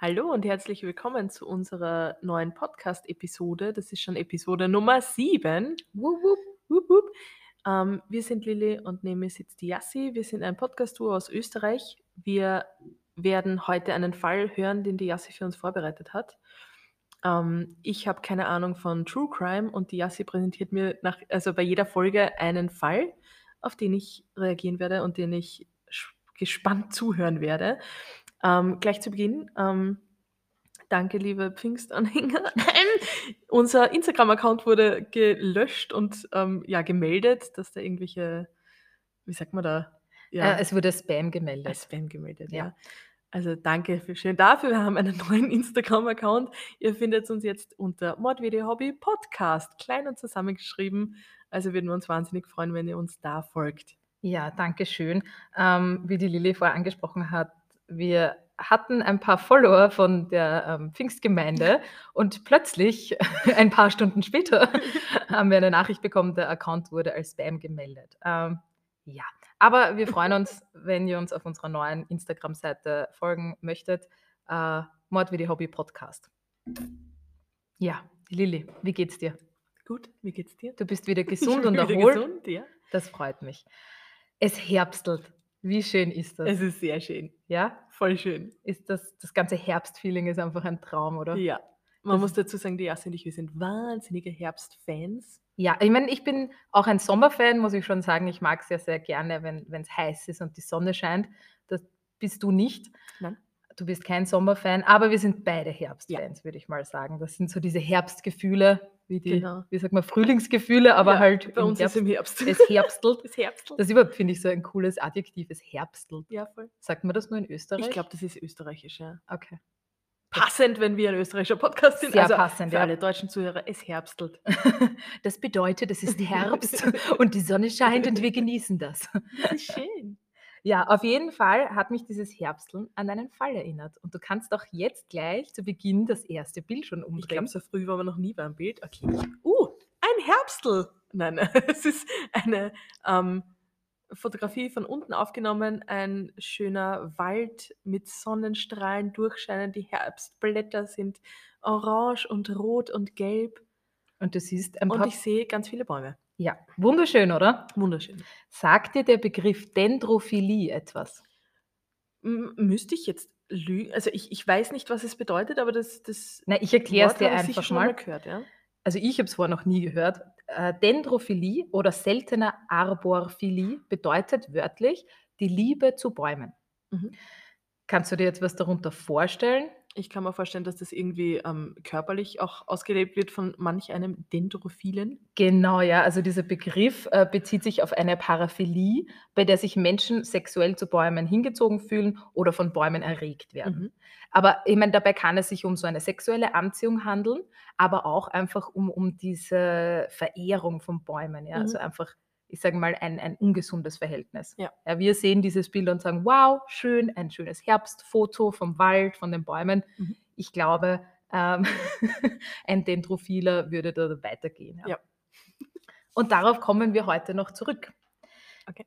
Hallo und herzlich willkommen zu unserer neuen Podcast-Episode. Das ist schon Episode Nummer 7. Wup, wup. Wup. Ähm, wir sind Lilly und neben mir sitzt die Yassi. Wir sind ein Podcast-Duo aus Österreich. Wir werden heute einen Fall hören, den die Yassi für uns vorbereitet hat. Ähm, ich habe keine Ahnung von True Crime und die Yassi präsentiert mir nach, also bei jeder Folge einen Fall, auf den ich reagieren werde und den ich gespannt zuhören werde. Ähm, gleich zu Beginn, ähm, danke liebe Pfingstanhänger. Unser Instagram-Account wurde gelöscht und ähm, ja, gemeldet, dass da irgendwelche, wie sagt man da? Ja, Äh, es wurde Spam als gemeldet. Spam gemeldet, Ja. ja. Also danke für, schön dafür. Wir haben einen neuen Instagram-Account. Ihr findet uns jetzt unter Mordvideo Hobby Podcast, klein und zusammengeschrieben. Also würden wir uns wahnsinnig freuen, wenn ihr uns da folgt. Ja, danke schön. Ähm, wie die Lilly vorher angesprochen hat, wir hatten ein paar Follower von der ähm, Pfingstgemeinde und plötzlich, ein paar Stunden später, haben wir eine Nachricht bekommen, der Account wurde als Spam gemeldet. Ähm, ja, aber wir freuen uns, wenn ihr uns auf unserer neuen Instagram-Seite folgen möchtet. Äh, Mord wie die Hobby Podcast. Ja, Lilly, wie geht's dir? Gut, wie geht's dir? Du bist wieder gesund und wieder erholt. Gesund, ja. Das freut mich. Es herbstelt. Wie schön ist das? Es ist sehr schön. ja? Voll schön. Ist das, das ganze Herbstfeeling ist einfach ein Traum, oder? Ja. Man Das muss dazu sagen, die Jassi und ich, wir sind wahnsinnige Herbstfans. Ja, ich meine, ich bin auch ein Sommerfan, muss ich schon sagen. Ich mag es ja sehr gerne, wenn es heiß ist und die Sonne scheint. Das bist du nicht. Nein. Du bist kein Sommerfan, aber wir sind beide Herbstfans, würde ich mal sagen. Das sind so diese Herbstgefühle, wie die, Genau. wie sagt man, Frühlingsgefühle, aber Ja, halt bei uns ist Herbst. im Herbst. Es herbstelt. Es herbstelt. Das ist überhaupt, finde ich, so ein cooles Adjektiv. Es herbstelt. ja, voll. Sagt man das nur in Österreich? Ich glaube, das ist österreichisch, ja. Okay. Passend, wenn wir ein österreichischer Podcast sind. Sehr also passend, für ja. alle deutschen Zuhörer, es herbstelt. Das bedeutet, es ist Herbst und die Sonne scheint und wir genießen das. Das ist schön. Ja, auf jeden Fall hat mich dieses Herbsteln an einen Fall erinnert. Und du kannst auch jetzt gleich zu Beginn das erste Bild schon Ich umdrehen. glaube, so früh waren wir noch nie beim Bild. Okay. Uh, ein Herbstl. Nein, es ist eine ähm, Fotografie von unten aufgenommen. Ein schöner Wald mit Sonnenstrahlen durchscheinen. Die Herbstblätter sind orange und rot und gelb. Und du siehst ein Und paar. ich sehe ganz viele Bäume. Ja, wunderschön, oder? Wunderschön. Sagt dir der Begriff Dendrophilie etwas? M müsste ich jetzt lügen? Also ich, ich weiß nicht, was es bedeutet, aber das, das Na, ich erkläre es dir einfach schon mal. gehört, ja? Also ich habe es vorher noch nie gehört. Äh, Dendrophilie oder seltene Arborphilie bedeutet wörtlich die Liebe zu Bäumen. Mhm. Kannst du dir jetzt was darunter vorstellen? Ich kann mir vorstellen, dass das irgendwie ähm, körperlich auch ausgelebt wird von manch einem Dendrophilen. Genau, ja. Also dieser Begriff äh, bezieht sich auf eine Paraphilie, bei der sich Menschen sexuell zu Bäumen hingezogen fühlen oder von Bäumen erregt werden. Mhm. Aber ich meine, dabei kann es sich um so eine sexuelle Anziehung handeln, aber auch einfach um, um diese Verehrung von Bäumen. Ja? Mhm. Also einfach, ich sage mal, ein, ein ungesundes Verhältnis. Ja. wir sehen dieses Bild und sagen, wow, schön, ein schönes Herbstfoto vom Wald, von den Bäumen. Mhm. Ich glaube, ähm, ein Dendrophiler würde da weitergehen. Ja. Und darauf kommen wir heute noch zurück. Okay.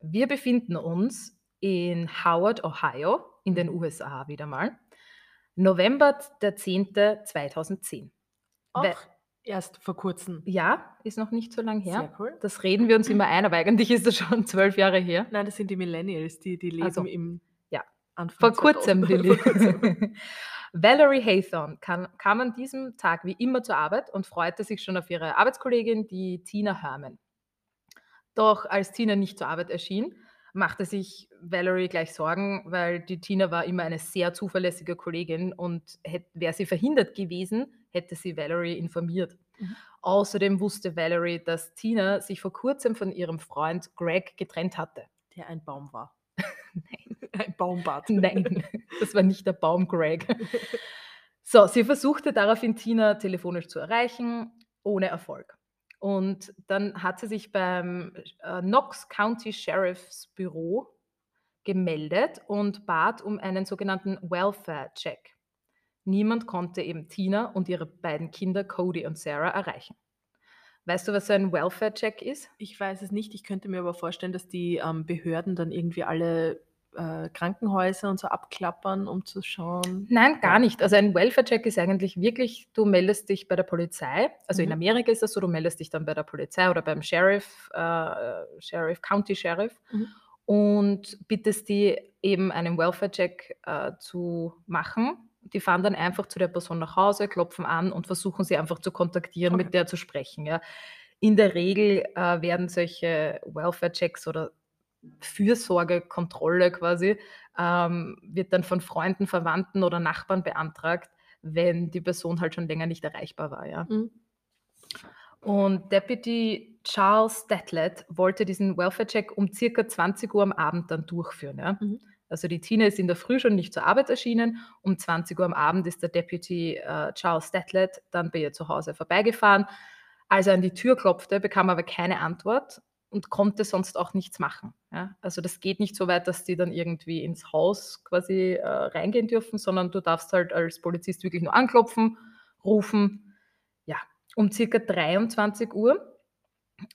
Wir befinden uns in Howard, Ohio, in den USA wieder mal. November der 10. 2010. Auch We- erst vor kurzem. Ja, ist noch nicht so lang her. Sehr cool. Das reden wir uns immer ein, aber eigentlich ist das schon zwölf Jahre her. Nein, das sind die Millennials, die, die leben Also, im ja. Anfang Vor kurzem, 2000. Lilly. Valerie Haythorne kam, kam an diesem Tag wie immer zur Arbeit und freute sich schon auf ihre Arbeitskollegin, die Tina Herman. Doch als Tina nicht zur Arbeit erschien, machte sich Valerie gleich Sorgen, weil die Tina war immer eine sehr zuverlässige Kollegin und wäre sie verhindert gewesen, hätte sie Valerie informiert. Mhm. Außerdem wusste Valerie, dass Tina sich vor kurzem von ihrem Freund Greg getrennt hatte. Der ein Baum war. Nein. Ein Baumbart. Nein, das war nicht der Baum Greg. So, sie versuchte daraufhin Tina telefonisch zu erreichen, ohne Erfolg. Und dann hat sie sich beim äh, Knox County Sheriff's Büro gemeldet und bat um einen sogenannten Welfare-Check. Niemand konnte eben Tina und ihre beiden Kinder Cody und Sarah erreichen. Weißt du, was so ein Welfare-Check ist? Ich weiß es nicht. Ich könnte mir aber vorstellen, dass die ähm, Behörden dann irgendwie alle äh, Krankenhäuser und so abklappern, um zu schauen? Nein, gar nicht. Also ein Welfare-Check ist eigentlich wirklich, du meldest dich bei der Polizei. Also in Mhm. Amerika ist das so, du meldest dich dann bei der Polizei oder beim Sheriff, äh, Sheriff, County Sheriff Mhm. und bittest die eben einen Welfare-Check äh, zu machen. Die fahren dann einfach zu der Person nach Hause, klopfen an und versuchen sie einfach zu kontaktieren, Okay. mit der zu sprechen. Ja. In der Regel äh, werden solche Welfare-Checks oder Fürsorgekontrolle quasi, ähm, wird dann von Freunden, Verwandten oder Nachbarn beantragt, wenn die Person halt schon länger nicht erreichbar war. Ja. Mhm. Und Deputy Charles Detlett wollte diesen Welfare-Check um circa 20 Uhr am Abend dann durchführen. Ja. Mhm. Also die Tina ist in der Früh schon nicht zur Arbeit erschienen. Um 20 Uhr am Abend ist der Deputy äh, Charles Detlett dann bei ihr zu Hause vorbeigefahren. Als er an die Tür klopfte, bekam er aber keine Antwort und konnte sonst auch nichts machen. Ja. Also das geht nicht so weit, dass die dann irgendwie ins Haus quasi äh, reingehen dürfen, sondern du darfst halt als Polizist wirklich nur anklopfen, rufen. Ja, um circa 23 Uhr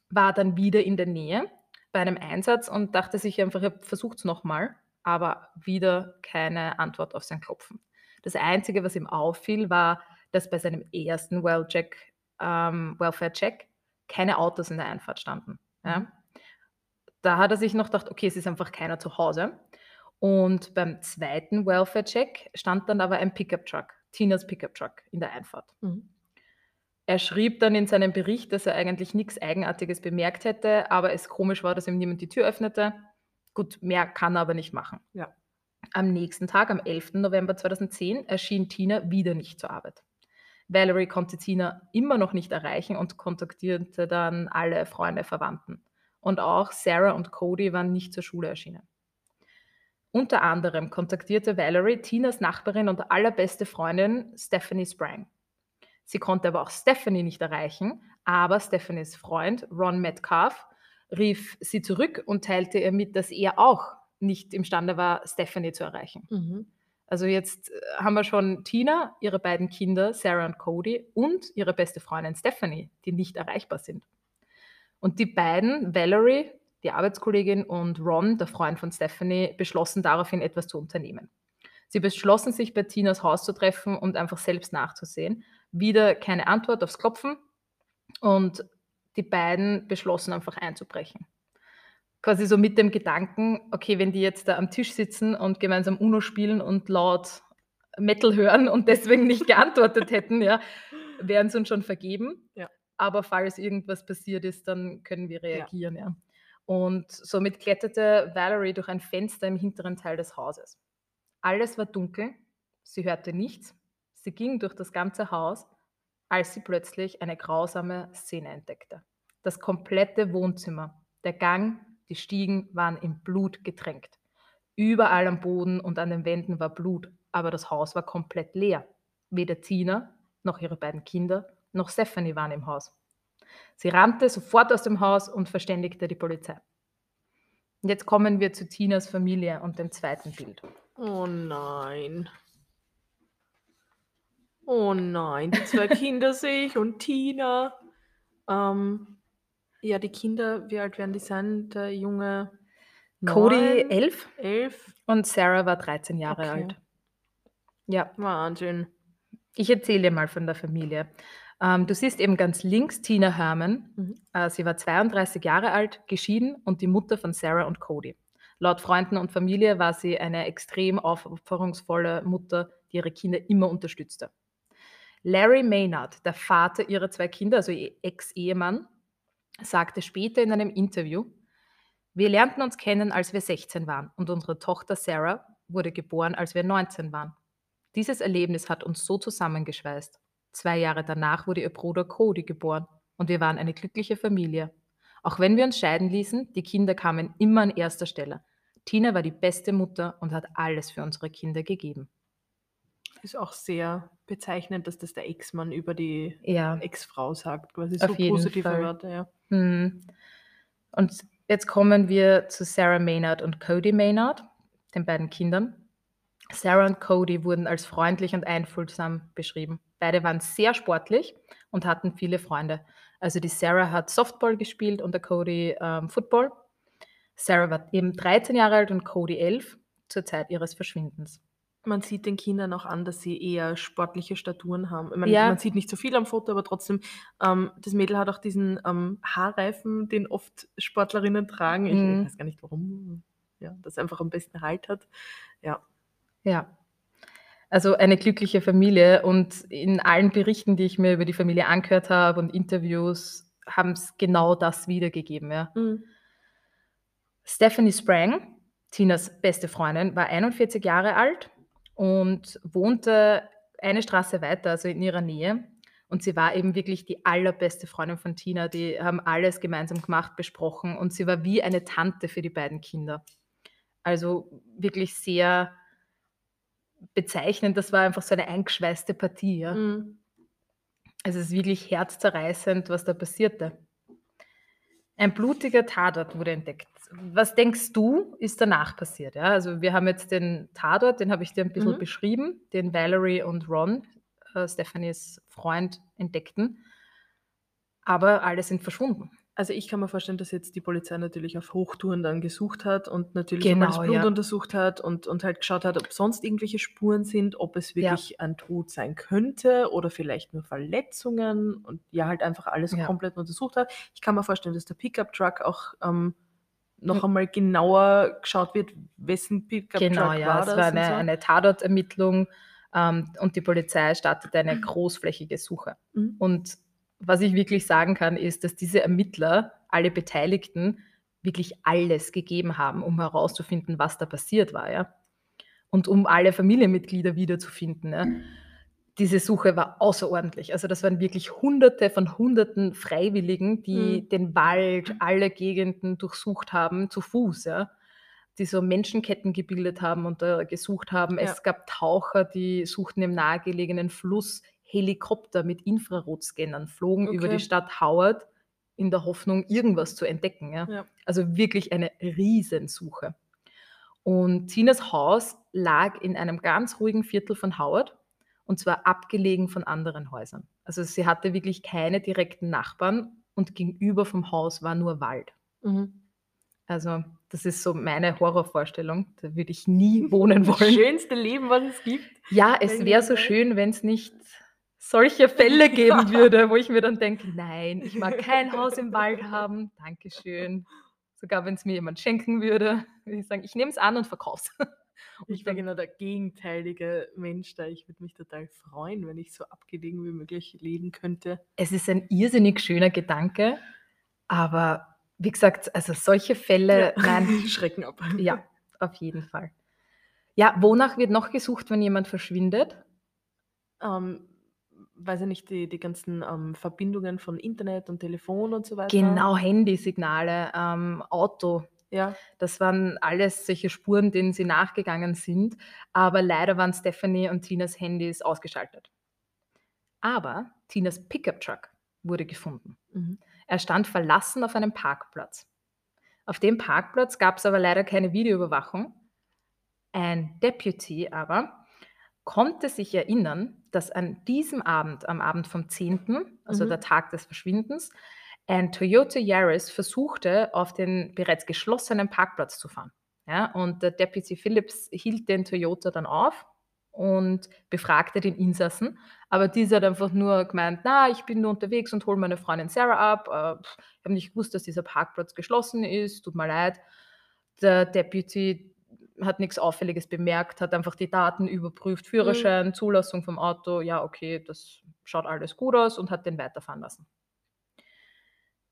war dann wieder in der Nähe bei einem Einsatz und dachte sich einfach, er versucht es nochmal, aber wieder keine Antwort auf sein Klopfen. Das Einzige, was ihm auffiel, war, dass bei seinem ersten Well-Check, ähm, Welfare-Check keine Autos in der Einfahrt standen. Ja. Da hat er sich noch gedacht, okay, es ist einfach keiner zu Hause. Und beim zweiten Welfare-Check stand dann aber ein Pickup-Truck, Tinas Pickup-Truck in der Einfahrt. Mhm. Er schrieb dann in seinem Bericht, dass er eigentlich nichts Eigenartiges bemerkt hätte, aber es komisch war, dass ihm niemand die Tür öffnete. Gut, mehr kann er aber nicht machen. Ja. Am nächsten Tag, am 11. November 2010, erschien Tina wieder nicht zur Arbeit. Valerie konnte Tina immer noch nicht erreichen und kontaktierte dann alle Freunde, Verwandten. Und auch Sarah und Cody waren nicht zur Schule erschienen. Unter anderem kontaktierte Valerie Tinas Nachbarin und allerbeste Freundin Stephanie Sprang. Sie konnte aber auch Stephanie nicht erreichen, aber Stephanies Freund Ron Metcalf rief sie zurück und teilte ihr mit, dass er auch nicht imstande war, Stephanie zu erreichen. Mhm. Also jetzt äh, haben wir schon Tina, ihre beiden Kinder, Sarah und Cody, und ihre beste Freundin Stephanie, die nicht erreichbar sind. Und die beiden, Valerie, die Arbeitskollegin, und Ron, der Freund von Stephanie, beschlossen daraufhin etwas zu unternehmen. Sie beschlossen sich bei Tinas Haus zu treffen und einfach selbst nachzusehen. Wieder keine Antwort aufs Klopfen und die beiden beschlossen einfach einzubrechen. Quasi so mit dem Gedanken, okay, wenn die jetzt da am Tisch sitzen und gemeinsam Uno spielen und laut Metal hören und deswegen nicht geantwortet hätten, ja, wären sie uns schon vergeben. Ja. Aber falls irgendwas passiert ist, dann können wir reagieren. Ja. Und somit kletterte Valerie durch ein Fenster im hinteren Teil des Hauses. Alles war dunkel, sie hörte nichts, sie ging durch das ganze Haus, als sie plötzlich eine grausame Szene entdeckte. Das komplette Wohnzimmer, der Gang, die Stiegen waren in Blut getränkt. Überall am Boden und an den Wänden war Blut, aber das Haus war komplett leer. Weder Tina noch ihre beiden Kinder noch Stephanie waren im Haus. Sie rannte sofort aus dem Haus und verständigte die Polizei. Jetzt kommen wir zu Tinas Familie und dem zweiten Bild. Oh nein. Oh nein, die zwei Kinder sehe ich und Tina. Ähm, ja, die Kinder, wie alt werden die sein? Der Junge Cody neun, elf elf. und Sarah war 13 Jahre Okay. alt. Ja, Wahnsinn. ich erzähle dir mal von der Familie. Ähm, du siehst eben ganz links Tina Herman. Mhm. Äh, sie war 32 Jahre alt, geschieden und die Mutter von Sarah und Cody. Laut Freunden und Familie war sie eine extrem aufopferungsvolle Mutter, die ihre Kinder immer unterstützte. Larry Maynard, der Vater ihrer zwei Kinder, also ihr Ex-Ehemann, sagte später in einem Interview, wir lernten uns kennen, als wir 16 waren und unsere Tochter Sarah wurde geboren, als wir 19 waren. Dieses Erlebnis hat uns so zusammengeschweißt. Zwei Jahre danach wurde ihr Bruder Cody geboren und wir waren eine glückliche Familie. Auch wenn wir uns scheiden ließen, die Kinder kamen immer an erster Stelle. Tina war die beste Mutter und hat alles für unsere Kinder gegeben. Ist auch sehr bezeichnend, dass das der Ex-Mann über die Ja, Ex-Frau sagt. Quasi Auf so jeden positive Fall. Wörter, ja. Hm. Und jetzt kommen wir zu Sarah Maynard und Cody Maynard, den beiden Kindern. Sarah und Cody wurden als freundlich und einfühlsam beschrieben. Beide waren sehr sportlich und hatten viele Freunde. Also die Sarah hat Softball gespielt und der Cody ähm, Football. Sarah war eben 13 Jahre alt und Cody 11. zur Zeit ihres Verschwindens. Man sieht den Kindern auch an, dass sie eher sportliche Staturen haben. Ich meine, Ja. man sieht nicht so viel am Foto, aber trotzdem, ähm, das Mädel hat auch diesen ähm, Haarreifen, den oft Sportlerinnen tragen. Ich, Mhm. weiß gar nicht warum. Ja, das einfach am besten Halt hat. Ja. Ja. Also eine glückliche Familie und in allen Berichten, die ich mir über die Familie angehört habe und Interviews, haben es genau das wiedergegeben. Ja. Mhm. Stephanie Sprang, Tinas beste Freundin, war 41 Jahre alt und wohnte eine Straße weiter, also in ihrer Nähe. Und sie war eben wirklich die allerbeste Freundin von Tina. Die haben alles gemeinsam gemacht, besprochen und sie war wie eine Tante für die beiden Kinder. Also wirklich sehr bezeichnend. Das war einfach so eine eingeschweißte Partie. Ja. Mhm. Also es ist wirklich herzzerreißend, was da passierte. Ein blutiger Tatort wurde entdeckt. Was denkst du, ist danach passiert? Ja? Also wir haben jetzt den Tatort, den habe ich dir ein bisschen Mhm. beschrieben, den Valerie und Ron, äh, Stephanies Freund, entdeckten. Aber alle sind verschwunden. Also ich kann mir vorstellen, dass jetzt die Polizei natürlich auf Hochtouren dann gesucht hat und natürlich einmal das Genau, Blut ja. untersucht hat und, und halt geschaut hat, ob sonst irgendwelche Spuren sind, ob es wirklich ein Tod sein könnte oder vielleicht nur Verletzungen und ja, halt einfach alles Ja. komplett untersucht hat. Ich kann mir vorstellen, dass der Pickup-Truck auch ähm, noch Mhm. einmal genauer geschaut wird, wessen Pickup-Truck Genau, ja. war es das war und eine, so. eine Tatortermittlung ähm, und die Polizei startete eine großflächige Suche. Mhm. Und was ich wirklich sagen kann, ist, dass diese Ermittler, alle Beteiligten, wirklich alles gegeben haben, um herauszufinden, was da passiert war. Ja? Und um alle Familienmitglieder wiederzufinden. Ja? Diese Suche war außerordentlich. Also das waren wirklich Hunderte von Hunderten Freiwilligen, die Mhm. den Wald, alle Gegenden durchsucht haben, zu Fuß. Ja? Die so Menschenketten gebildet haben und da gesucht haben. Ja. Es gab Taucher, die suchten im nahegelegenen Fluss. Helikopter mit Infrarotscannern flogen über Okay. die Stadt Howard in der Hoffnung, irgendwas zu entdecken. Ja? Ja. Also wirklich eine Riesensuche. Und Tinas Haus lag in einem ganz ruhigen Viertel von Howard und zwar abgelegen von anderen Häusern. Also sie hatte wirklich keine direkten Nachbarn und gegenüber vom Haus war nur Wald. Mhm. Also das ist so meine Horrorvorstellung. Da würde ich nie wohnen Das wollen. schönste Leben, was es gibt. Ja, es wäre so schön, wenn es nicht solche Fälle geben würde, wo ich mir dann denke, nein, ich mag kein Haus im Wald haben. Dankeschön. Sogar wenn es mir jemand schenken würde, würde ich sagen, ich nehme es an und verkaufe es. Ich wäre genau der gegenteilige Mensch da. Ich würde mich total freuen, wenn ich so abgelegen wie möglich leben könnte. Es ist ein irrsinnig schöner Gedanke, aber wie gesagt, also solche Fälle, nein, Schrecken ab. ja, auf jeden Fall. Ja, wonach wird noch gesucht, wenn jemand verschwindet? Ähm, weiß ich nicht, die, die ganzen ähm, Verbindungen von Internet und Telefon und so weiter. Genau, Handysignale, ähm, Auto, Ja. Das waren alles solche Spuren, denen sie nachgegangen sind. Aber leider waren Stephanie und Tinas Handys ausgeschaltet. Aber Tinas Pickup-Truck wurde gefunden. Mhm. Er stand verlassen auf einem Parkplatz. Auf dem Parkplatz gab es aber leider keine Videoüberwachung. Ein Deputy aber konnte sich erinnern, dass an diesem Abend, am Abend vom 10., also Mhm. der Tag des Verschwindens, ein Toyota Yaris versuchte, auf den bereits geschlossenen Parkplatz zu fahren. Ja, und der Deputy Phillips hielt den Toyota dann auf und befragte den Insassen. Aber dieser hat einfach nur gemeint, na, ich bin nur unterwegs und hole meine Freundin Sarah ab. Äh, ich habe nicht gewusst, dass dieser Parkplatz geschlossen ist. Tut mir leid. Der Deputy hat nichts Auffälliges bemerkt, hat einfach die Daten überprüft, Führerschein, Zulassung vom Auto. Ja, okay, das schaut alles gut aus und hat den weiterfahren lassen.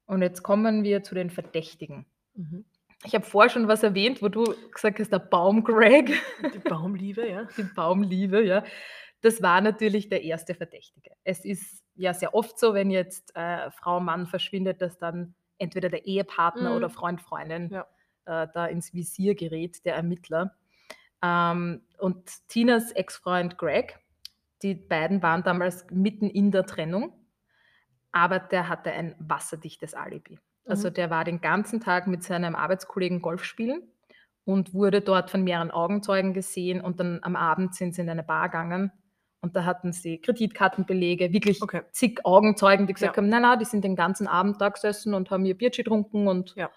Und jetzt kommen wir zu den Verdächtigen. Mhm. Ich habe vorher schon was erwähnt, wo du gesagt hast, der Baum Greg, Die Baumliebe, ja. die Baumliebe, ja. Das war natürlich der erste Verdächtige. Es ist ja sehr oft so, wenn jetzt äh, Frau, Mann verschwindet, dass dann entweder der Ehepartner Mhm. oder Freund, Freundin Ja. äh, da ins Visier gerät, der Ermittler. Ähm, und Tinas Ex-Freund Greg, die beiden waren damals mitten in der Trennung, aber der hatte ein wasserdichtes Alibi. Also Mhm. der war den ganzen Tag mit seinem Arbeitskollegen Golf spielen und wurde dort von mehreren Augenzeugen gesehen und dann am Abend sind sie in eine Bar gegangen und da hatten sie Kreditkartenbelege, wirklich Okay. zig Augenzeugen, die gesagt Ja. haben, nein, nein, die sind den ganzen Abend da gesessen und haben ihr Bierchen getrunken und Ja.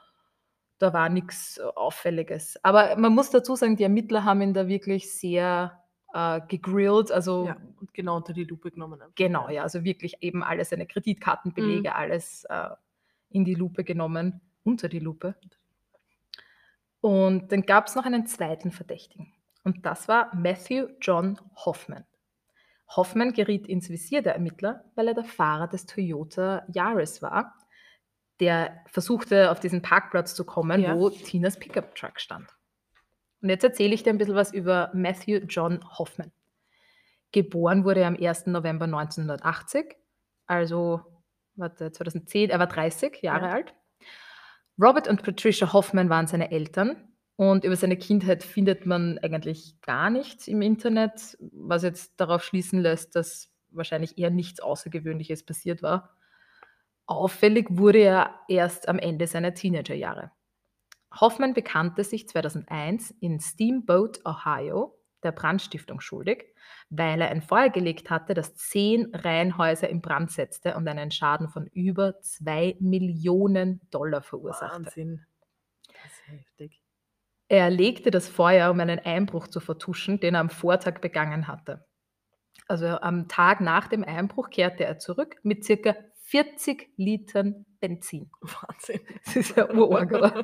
da war nichts Auffälliges. Aber man muss dazu sagen, die Ermittler haben ihn da wirklich sehr äh, gegrillt, also Ja, und genau unter die Lupe genommen. einfach. Genau, ja, also wirklich eben alle seine Kreditkartenbelege, alles äh, in die Lupe genommen, unter die Lupe. Und dann gab es noch einen zweiten Verdächtigen. Und das war Matthew John Hoffman. Hoffman geriet ins Visier der Ermittler, weil er der Fahrer des Toyota Yaris war, der versuchte, auf diesen Parkplatz zu kommen, Ja. wo Tinas Pickup-Truck stand. Und jetzt erzähle ich dir ein bisschen was über Matthew John Hoffman. Geboren wurde er am 1. November 1980, also warte, 2010, er war 30 Jahre Ja. alt. Robert und Patricia Hoffman waren seine Eltern und über seine Kindheit findet man eigentlich gar nichts im Internet, was jetzt darauf schließen lässt, dass wahrscheinlich eher nichts Außergewöhnliches passiert war. Auffällig wurde er erst am Ende seiner Teenagerjahre. Hoffman bekannte sich 2001 in Steamboat, Ohio, der Brandstiftung schuldig, weil er ein Feuer gelegt hatte, das zehn Reihenhäuser in Brand setzte und einen Schaden von über 2 Millionen Dollar verursachte. Wahnsinn. Das ist heftig. Er legte das Feuer, um einen Einbruch zu vertuschen, den er am Vortag begangen hatte. Also am Tag nach dem Einbruch kehrte er zurück mit circa 40 Litern Benzin. Wahnsinn. Das ist ja urarg, oder?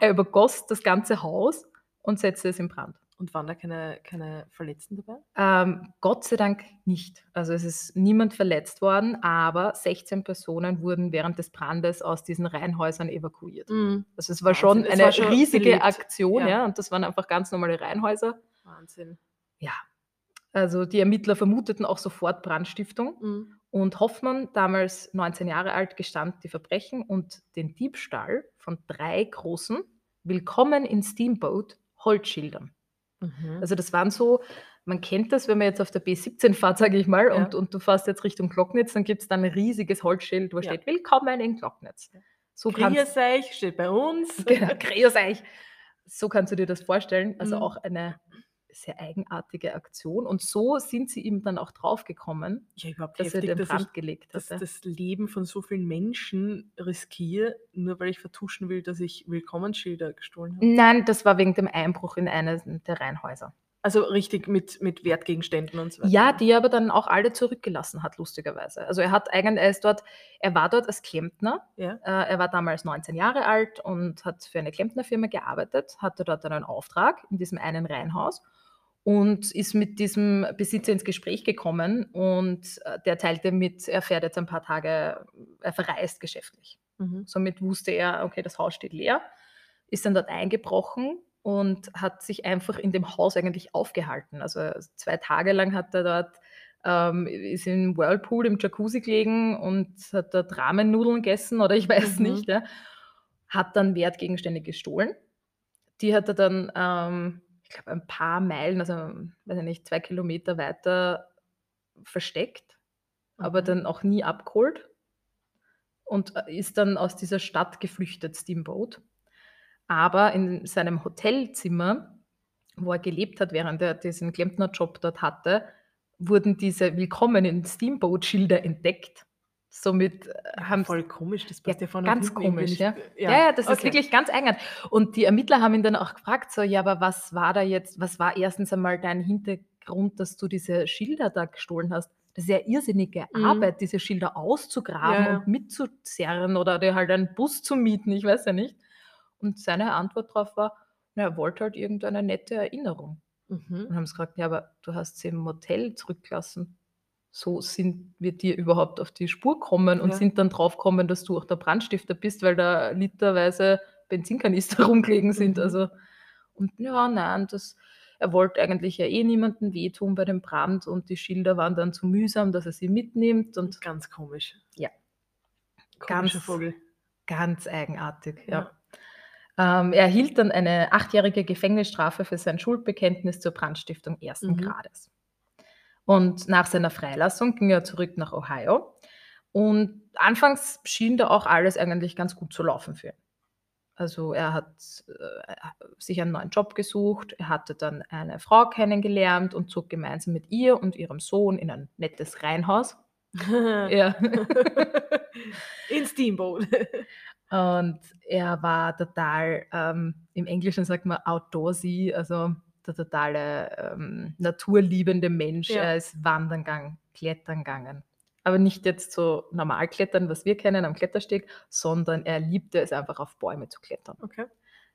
Er übergoss das ganze Haus und setzte es in Brand. Und waren da keine, keine Verletzten dabei? Ähm, Gott sei Dank nicht. Also es ist niemand verletzt worden, aber 16 Personen wurden während des Brandes aus diesen Reihenhäusern evakuiert. Also es war schon Wahnsinn. Es eine war schon riesige belebt. Aktion, Ja. ja. und das waren einfach ganz normale Reihenhäuser. Wahnsinn. Ja. Also die Ermittler vermuteten auch sofort Brandstiftung Mhm. Und Hoffmann, damals 19 Jahre alt, gestand die Verbrechen und den Diebstahl von drei großen Willkommen in Steamboat Holzschildern. Mhm. Also das waren so, man kennt das, wenn man jetzt auf der B17 fährt, sage ich mal, Ja. und, und du fährst jetzt Richtung Glocknitz, dann gibt es da ein riesiges Holzschild, wo Ja. steht Willkommen in Glocknitz. So Grüß euch, steht bei uns. Genau, grüß euch. So kannst du dir das vorstellen. Also Mhm. auch eine sehr eigenartige Aktion. Und so sind sie ihm dann auch draufgekommen, Ja, dass er heftig, den dass ich Brand gelegt dass hatte. das Leben von so vielen Menschen riskiere, nur weil ich vertuschen will, dass ich Willkommensschilder gestohlen habe. Nein, das war wegen dem Einbruch in eines der Reihenhäuser. Also richtig mit, mit Wertgegenständen und so weiter. Ja, die er aber dann auch alle zurückgelassen hat, lustigerweise. Also er hat eigentlich, er ist dort, er war dort als Klempner. Ja. Äh, er war damals 19 Jahre alt und hat für eine Klempnerfirma gearbeitet, hatte dort einen Auftrag in diesem einen Reihenhaus und ist mit diesem Besitzer ins Gespräch gekommen und äh, der teilte mit, er fährt jetzt ein paar Tage, er verreist geschäftlich. Mhm. Somit wusste er, okay, das Haus steht leer, ist dann dort eingebrochen und hat sich einfach in dem Haus eigentlich aufgehalten. Also zwei Tage lang hat er dort, ähm, ist im Whirlpool im Jacuzzi gelegen und hat dort Ramennudeln gegessen oder ich weiß Mhm. nicht. Ja. Hat dann Wertgegenstände gestohlen. Die hat er dann, ähm, ich glaube, ein paar Meilen, also weiß ich nicht, zwei Kilometer weiter versteckt, aber Mhm. dann auch nie abgeholt und äh, ist dann aus dieser Stadt geflüchtet, Steamboat. Aber in seinem Hotelzimmer, wo er gelebt hat, während er diesen Klempnerjob dort hatte, wurden diese Willkommen in Steamboat-Schilder entdeckt. Somit äh, Ja, haben voll komisch, das ja, passt ja, von und ganz komisch, nicht. ja. Ja, ja, das ist okay. wirklich ganz eigenartig. Und die Ermittler haben ihn dann auch gefragt, so, ja, aber was war da jetzt, was war erstens einmal dein Hintergrund, dass du diese Schilder da gestohlen hast? Das ist ja irrsinnige Mhm. Arbeit, diese Schilder auszugraben Ja, ja. und mitzuzerren oder dir halt einen Bus zu mieten, ich weiß ja nicht. Und seine Antwort darauf war, na, er wollte halt irgendeine nette Erinnerung. Mhm. Und haben sie gesagt, ja, aber du hast sie im Motel zurückgelassen. So sind wir dir überhaupt auf die Spur gekommen und Ja. sind dann drauf gekommen, dass du auch der Brandstifter bist, weil da literweise Benzinkanister rumgelegen sind. Mhm. Also, und ja, nein, das, er wollte eigentlich ja eh niemandem wehtun bei dem Brand und die Schilder waren dann zu mühsam, dass er sie mitnimmt und Ganz komisch. Ja. Komischer Ganz- Vogel. ganz eigenartig, ja. Ähm, er erhielt dann eine achtjährige Gefängnisstrafe für sein Schuldbekenntnis zur Brandstiftung ersten Mhm. Grades. Und nach seiner Freilassung ging er zurück nach Ohio. Und anfangs schien da auch alles eigentlich ganz gut zu laufen für ihn. Also er hat äh, sich einen neuen Job gesucht, er hatte dann eine Frau kennengelernt und zog gemeinsam mit ihr und ihrem Sohn in ein nettes Reihenhaus. Ja. In Steamboat. Und er war total, ähm, im Englischen sagt man outdoorsy, also der totale ähm, naturliebende Mensch. Ja. Er ist wandern gegangen, klettern gegangen. Aber nicht jetzt so normal klettern, was wir kennen am Klettersteg, sondern er liebte es einfach auf Bäume zu klettern. Okay.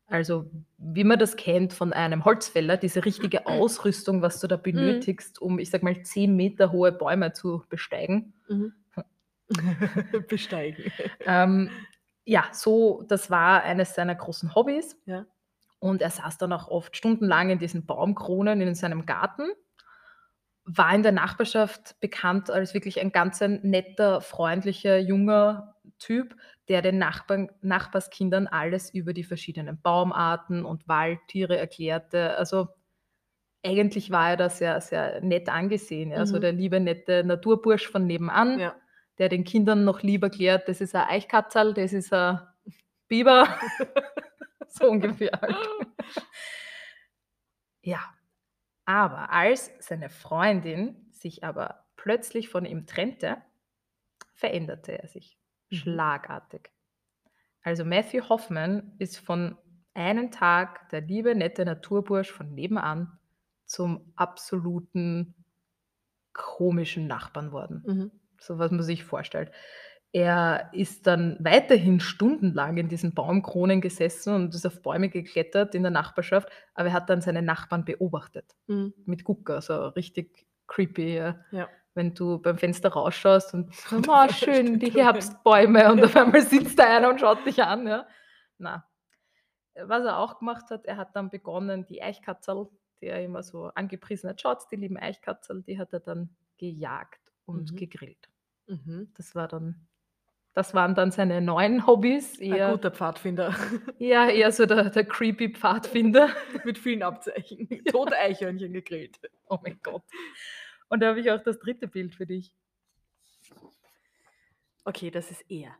Also wie man das kennt von einem Holzfäller, diese richtige Ausrüstung, was du da benötigst, um, ich sag mal, 10 Meter hohe Bäume zu besteigen. Mhm. Besteigen. Ähm, ja, so, das war eines seiner großen Hobbys. Ja. Und er saß dann auch oft stundenlang in diesen Baumkronen in seinem Garten. War in der Nachbarschaft bekannt als wirklich ein ganz ein netter, freundlicher, junger Typ, der den Nachbarn, Nachbarskindern alles über die verschiedenen Baumarten und Waldtiere erklärte. Also eigentlich war er da sehr, sehr nett angesehen. Ja. So Mhm. der liebe, nette Naturbursch von nebenan, Ja. der den Kindern noch lieber erklärt, das ist ein Eichkatzerl, das ist ein Biber. so ungefähr. Halt. Ja, aber als seine Freundin sich aber plötzlich von ihm trennte, veränderte er sich Mhm. schlagartig. Also Matthew Hoffman ist von einem Tag der liebe, nette Naturbursch von nebenan zum absoluten komischen Nachbarn worden. Mhm. So was man sich vorstellt. Er ist dann weiterhin stundenlang in diesen Baumkronen gesessen und ist auf Bäume geklettert in der Nachbarschaft, aber er hat dann seine Nachbarn beobachtet Mhm. mit Gucker, so richtig creepy. Ja. Ja. Wenn du beim Fenster rausschaust und oh, schön, die Herbstbäume und auf einmal sitzt da einer und schaut dich an. Ja. Na. Was er auch gemacht hat, er hat dann begonnen, die Eichkatzel, die er immer so angepriesen hat, schaut, die lieben Eichkatzel, die hat er dann gejagt und Mhm. gegrillt. Mhm. Das war dann, das waren dann seine neuen Hobbys. Ein Eher, guter Pfadfinder ja, eher so der, der creepy Pfadfinder. mit vielen Abzeichen. Tote Eichhörnchen gegrillt. Oh mein Gott. Und da habe ich auch das dritte Bild für dich. Okay, das ist er.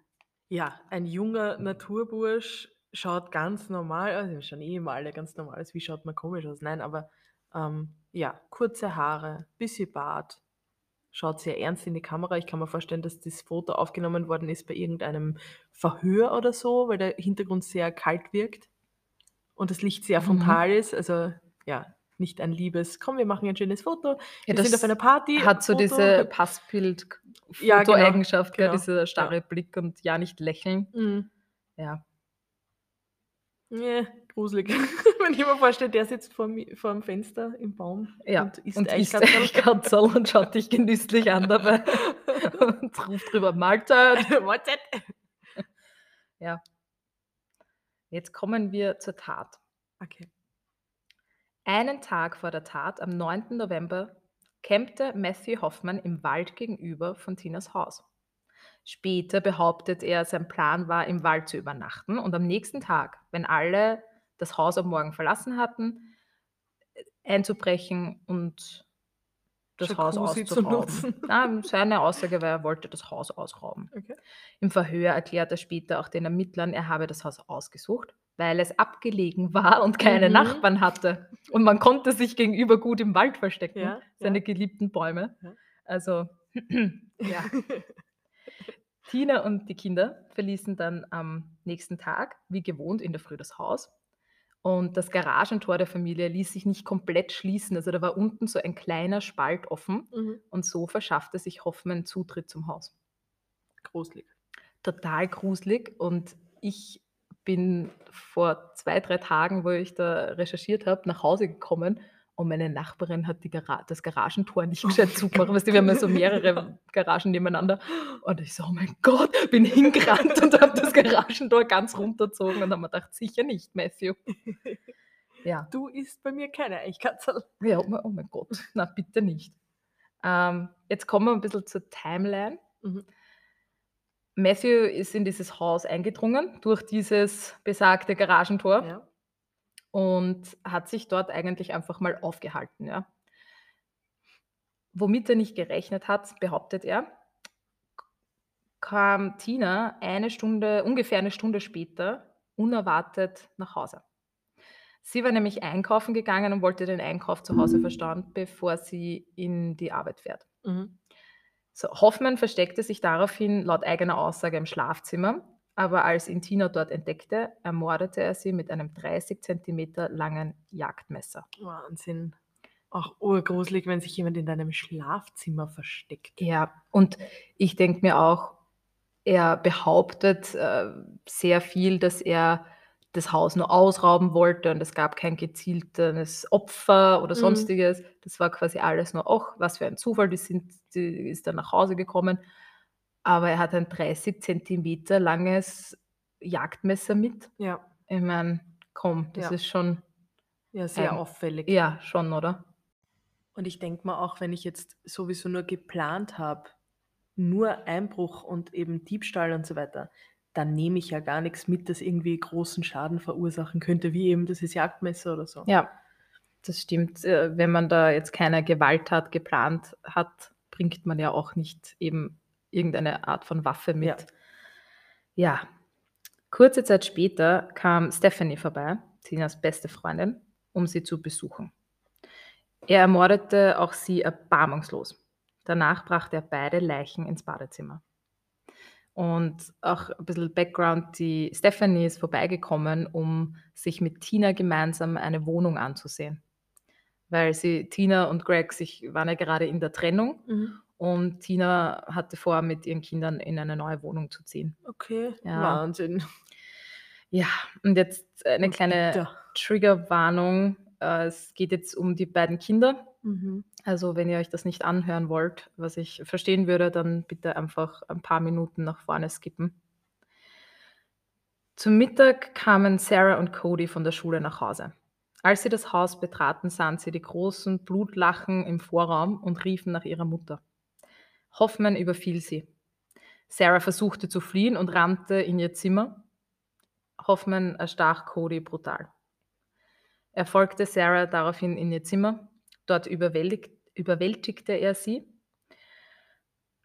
Ja, ein junger Naturbursch schaut ganz normal aus. Wir schauen eh immer alle ganz normal aus. Wie schaut man komisch aus? Nein, aber ähm, ja, kurze Haare, bisschen Bart, schaut sehr ernst in die Kamera. Ich kann mir vorstellen, dass das Foto aufgenommen worden ist bei irgendeinem Verhör oder so, weil der Hintergrund sehr kalt wirkt und das Licht sehr Mhm. frontal ist. Also ja, nicht ein liebes, komm, wir machen ein schönes Foto. Ja, wir sind das auf einer Party. Hat so Foto. diese Passbild, Ja, genau, genau, dieser starre Blick und ja nicht lächeln. Mhm. Ja. Nee, gruselig. Wenn ich mir vorstelle, der sitzt vor, vor dem Fenster im Baum Ja, und isst. Eichkatzel und schaut dich genüsslich an dabei und ruft drüber Mahlzeit. Mahlzeit. Ja. Jetzt kommen wir zur Tat. Okay. Einen Tag vor der Tat, am 9. November, campte Matthew Hoffmann im Wald gegenüber von Tinas Haus. Später behauptet er, sein Plan war, im Wald zu übernachten und am nächsten Tag, wenn alle das Haus am Morgen verlassen hatten, äh, einzubrechen und das Haus Jacuzzi zu auszurauben. Ja, seine Aussage war, er wollte das Haus ausrauben. Okay. Im Verhör erklärt er später auch den Ermittlern, er habe das Haus ausgesucht, weil es abgelegen war und keine Mhm. Nachbarn hatte. Und man konnte sich gegenüber gut im Wald verstecken, Ja, seine ja. geliebten Bäume. Ja. Also, ja. Tina und die Kinder verließen dann am nächsten Tag, wie gewohnt, in der Früh das Haus. Und das Garagentor der Familie ließ sich nicht komplett schließen. Also da war unten so ein kleiner Spalt offen Mhm. und so verschaffte sich Hoffmann Zutritt zum Haus. Gruselig. Total gruselig und ich bin vor zwei, drei Tagen, wo ich da recherchiert habe, nach Hause gekommen und meine Nachbarin hat Gara das Garagentor nicht gescheit zugemacht. Weißt du, wir haben ja so mehrere Garagen nebeneinander. Und ich so, oh mein Gott, bin hingerannt und habe das Garagentor ganz runtergezogen und habe mir gedacht, sicher nicht, Matthew. Ja. Du isst bei mir keine Eichkatzel. Ja, oh mein, oh mein Gott, na bitte nicht. Ähm, jetzt kommen wir ein bisschen zur Timeline. Mhm. Matthew ist in dieses Haus eingedrungen durch dieses besagte Garagentor Ja. Und hat sich dort eigentlich einfach mal aufgehalten. Ja. Womit er nicht gerechnet hat, behauptet er, kam Tina eine Stunde, ungefähr eine Stunde später, unerwartet nach Hause. Sie war nämlich einkaufen gegangen und wollte den Einkauf zu Hause verstauen, bevor sie in die Arbeit fährt. Mhm. So, Hoffmann versteckte sich daraufhin laut eigener Aussage im Schlafzimmer aber als ihn Tina dort entdeckte, ermordete er sie mit einem 30 Zentimeter langen Jagdmesser. Wahnsinn. Auch urgruselig, wenn sich jemand in deinem Schlafzimmer versteckt. Ja, und ich denke mir auch, er behauptet äh, sehr viel, dass er das Haus nur ausrauben wollte und es gab kein gezieltes Opfer oder Mhm. sonstiges. Das war quasi alles nur, ach, was für ein Zufall, die, sind, die ist dann nach Hause gekommen. Aber er hat ein 30 Zentimeter langes Jagdmesser mit. Ja, Ich meine, komm, das Ja. ist schon, ja, sehr Ähm, auffällig. ja, schon, oder? Und ich denke mal auch, wenn ich jetzt sowieso nur geplant habe, nur Einbruch und eben Diebstahl und so weiter, dann nehme ich ja gar nichts mit, das irgendwie großen Schaden verursachen könnte, wie eben dieses Jagdmesser oder so. Ja, das stimmt. Äh, Wenn man da jetzt keine Gewalttat geplant hat, bringt man ja auch nicht eben irgendeine Art von Waffe mit. Ja. Ja. Kurze Zeit später kam Stephanie vorbei, Tinas beste Freundin, um sie zu besuchen. Er ermordete auch sie erbarmungslos. Danach brachte er beide Leichen ins Badezimmer. Und auch ein bisschen Background, die Stephanie ist vorbeigekommen, um sich mit Tina gemeinsam eine Wohnung anzusehen. Weil sie, Tina und Greg, sich waren ja gerade in der Trennung Mhm. Und Tina hatte vor, mit ihren Kindern in eine neue Wohnung zu ziehen. Okay, Ja. Wahnsinn. Ja, und jetzt eine Und kleine. Triggerwarnung. Äh, Es geht jetzt um die beiden Kinder. Mhm. Also wenn ihr euch das nicht anhören wollt, was ich verstehen würde, dann bitte einfach ein paar Minuten nach vorne skippen. Zum Mittag kamen Sarah und Cody von der Schule nach Hause. Als sie das Haus betraten, sahen sie die großen Blutlachen im Vorraum und riefen nach ihrer Mutter. Hoffmann überfiel sie. Sarah versuchte zu fliehen und rannte in ihr Zimmer. Hoffmann erstach Cody brutal. Er folgte Sarah daraufhin in ihr Zimmer. Dort überwältigt, überwältigte er sie.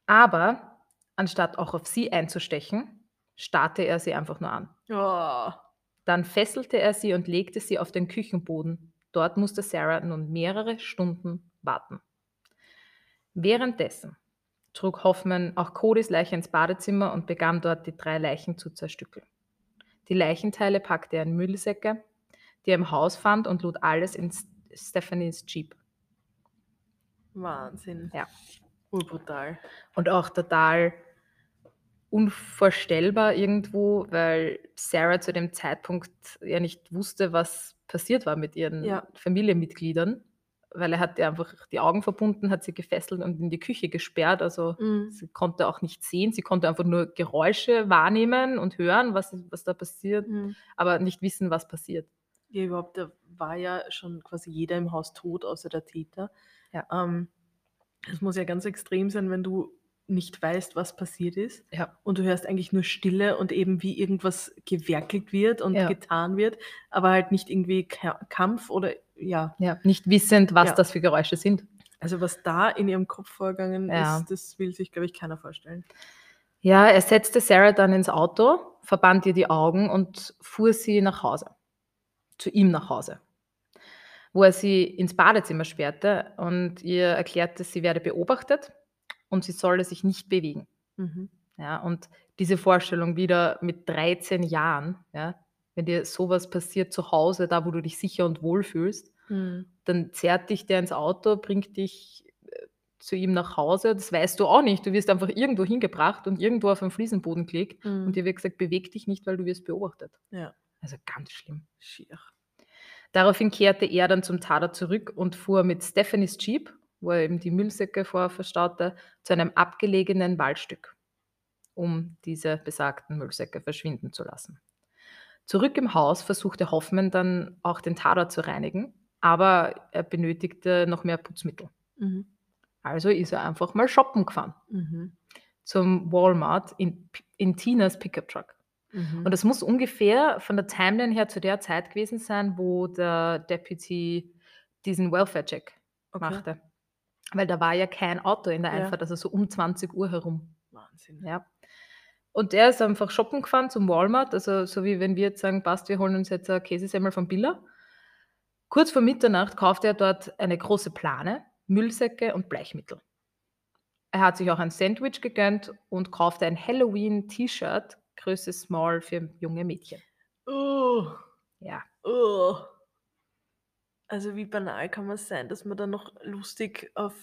Aber anstatt auch auf sie einzustechen, starrte er sie einfach nur an. Oh. Dann fesselte er sie und legte sie auf den Küchenboden. Dort musste Sarah nun mehrere Stunden warten. Währenddessen trug Hoffmann auch Codys Leiche ins Badezimmer und begann dort die drei Leichen zu zerstückeln. Die Leichenteile packte er in Müllsäcke, die er im Haus fand und lud alles in Stephanies Jeep. Wahnsinn. Ja. Urbrutal. Und auch total unvorstellbar irgendwo, weil Sarah zu dem Zeitpunkt ja nicht wusste, was passiert war mit ihren Ja. Familienmitgliedern, weil er hat ihr einfach die Augen verbunden, hat sie gefesselt und in die Küche gesperrt. Also Mhm. sie konnte auch nicht sehen, sie konnte einfach nur Geräusche wahrnehmen und hören, was, was da passiert, Mhm. aber nicht wissen, was passiert. Ja, überhaupt, da war ja schon quasi jeder im Haus tot, außer der Täter. Ja. Ähm, es muss ja ganz extrem sein, wenn du nicht weißt, was passiert ist Ja. und du hörst eigentlich nur Stille und eben wie irgendwas gewerkelt wird und Ja. getan wird, aber halt nicht irgendwie Ka Kampf oder ja. Ja, nicht wissend, was Ja. das für Geräusche sind. Also was da in ihrem Kopf vorgegangen Ja. ist, das will sich, glaube ich, keiner vorstellen. Ja, er setzte Sarah dann ins Auto, verband ihr die Augen und fuhr sie nach Hause. Zu ihm nach Hause. Wo er sie ins Badezimmer sperrte und ihr erklärte, sie werde beobachtet und sie solle sich nicht bewegen. Mhm. Ja, und diese Vorstellung wieder mit 13 Jahren, ja, wenn dir sowas passiert zu Hause, da wo du dich sicher und wohl fühlst, Mhm. dann zerrt dich der ins Auto, bringt dich äh, zu ihm nach Hause. Das weißt du auch nicht. Du wirst einfach irgendwo hingebracht und irgendwo auf den Fliesenboden gelegt Mhm. und dir wird gesagt, beweg dich nicht, weil du wirst beobachtet. Ja, Also ganz schlimm. schier. Daraufhin kehrte er dann zum Tatort zurück und fuhr mit Stephanies Jeep, wo er eben die Müllsäcke vorher verstaute, zu einem abgelegenen Waldstück, um diese besagten Müllsäcke verschwinden zu lassen. Zurück im Haus versuchte Hoffmann dann auch den Tatort zu reinigen, aber er benötigte noch mehr Putzmittel. Mhm. Also ist er einfach mal shoppen gefahren Mhm. zum Walmart in, in Tinas Pickup Truck. Mhm. Und das muss ungefähr von der Timeline her zu der Zeit gewesen sein, wo der Deputy diesen Welfare-Check Okay. machte. Weil da war ja kein Auto in der Ja. Einfahrt, also so um 20 Uhr herum. Wahnsinn. Ja. Und der ist einfach shoppen gefahren zum Walmart, also so wie wenn wir jetzt sagen, passt, wir holen uns jetzt ein Käsesemmel von Billa. Kurz vor Mitternacht kaufte er dort eine große Plane, Müllsäcke und Bleichmittel. Er hat sich auch ein Sandwich gegönnt und kaufte ein Halloween-T-Shirt Größe Small für junge Mädchen. Oh, Ja. oh. Also wie banal kann man sein, dass man dann noch lustig auf,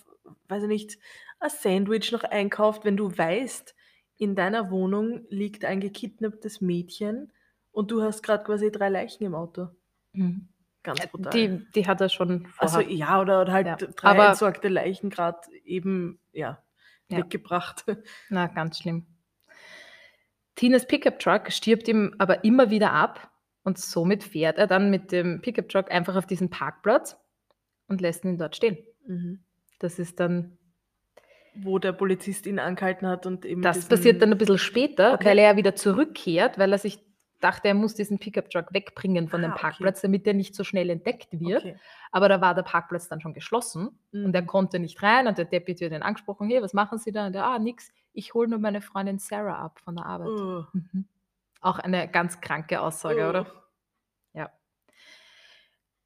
weiß ich nicht, ein Sandwich noch einkauft, wenn du weißt, in deiner Wohnung liegt ein gekidnapptes Mädchen und du hast gerade quasi drei Leichen im Auto. Mhm. Ganz Äh, brutal. Die, die hat er schon Also vorher. ja, oder, oder halt Ja, drei aber- entsorgte Leichen gerade eben ja, Ja. weggebracht. Na, ganz schlimm. Tinas Pickup Truck stirbt ihm aber immer wieder ab und somit fährt er dann mit dem Pickup Truck einfach auf diesen Parkplatz und lässt ihn dort stehen. Mhm. Das ist dann, Wo der Polizist ihn angehalten hat und eben. das passiert dann ein bisschen später, Okay. weil er ja wieder zurückkehrt, weil er sich dachte, er muss diesen Pickup Truck wegbringen von Ah, dem okay. Parkplatz, damit er nicht so schnell entdeckt wird. Okay. Aber da war der Parkplatz dann schon geschlossen und er Mhm. konnte nicht rein und der Deputy hat ihn angesprochen, hey, was machen Sie da? Und er, ah, nix, ich hole nur meine Freundin Sarah ab von der Arbeit. Mhm. Auch eine ganz kranke Aussage, oder? Oh. Ja.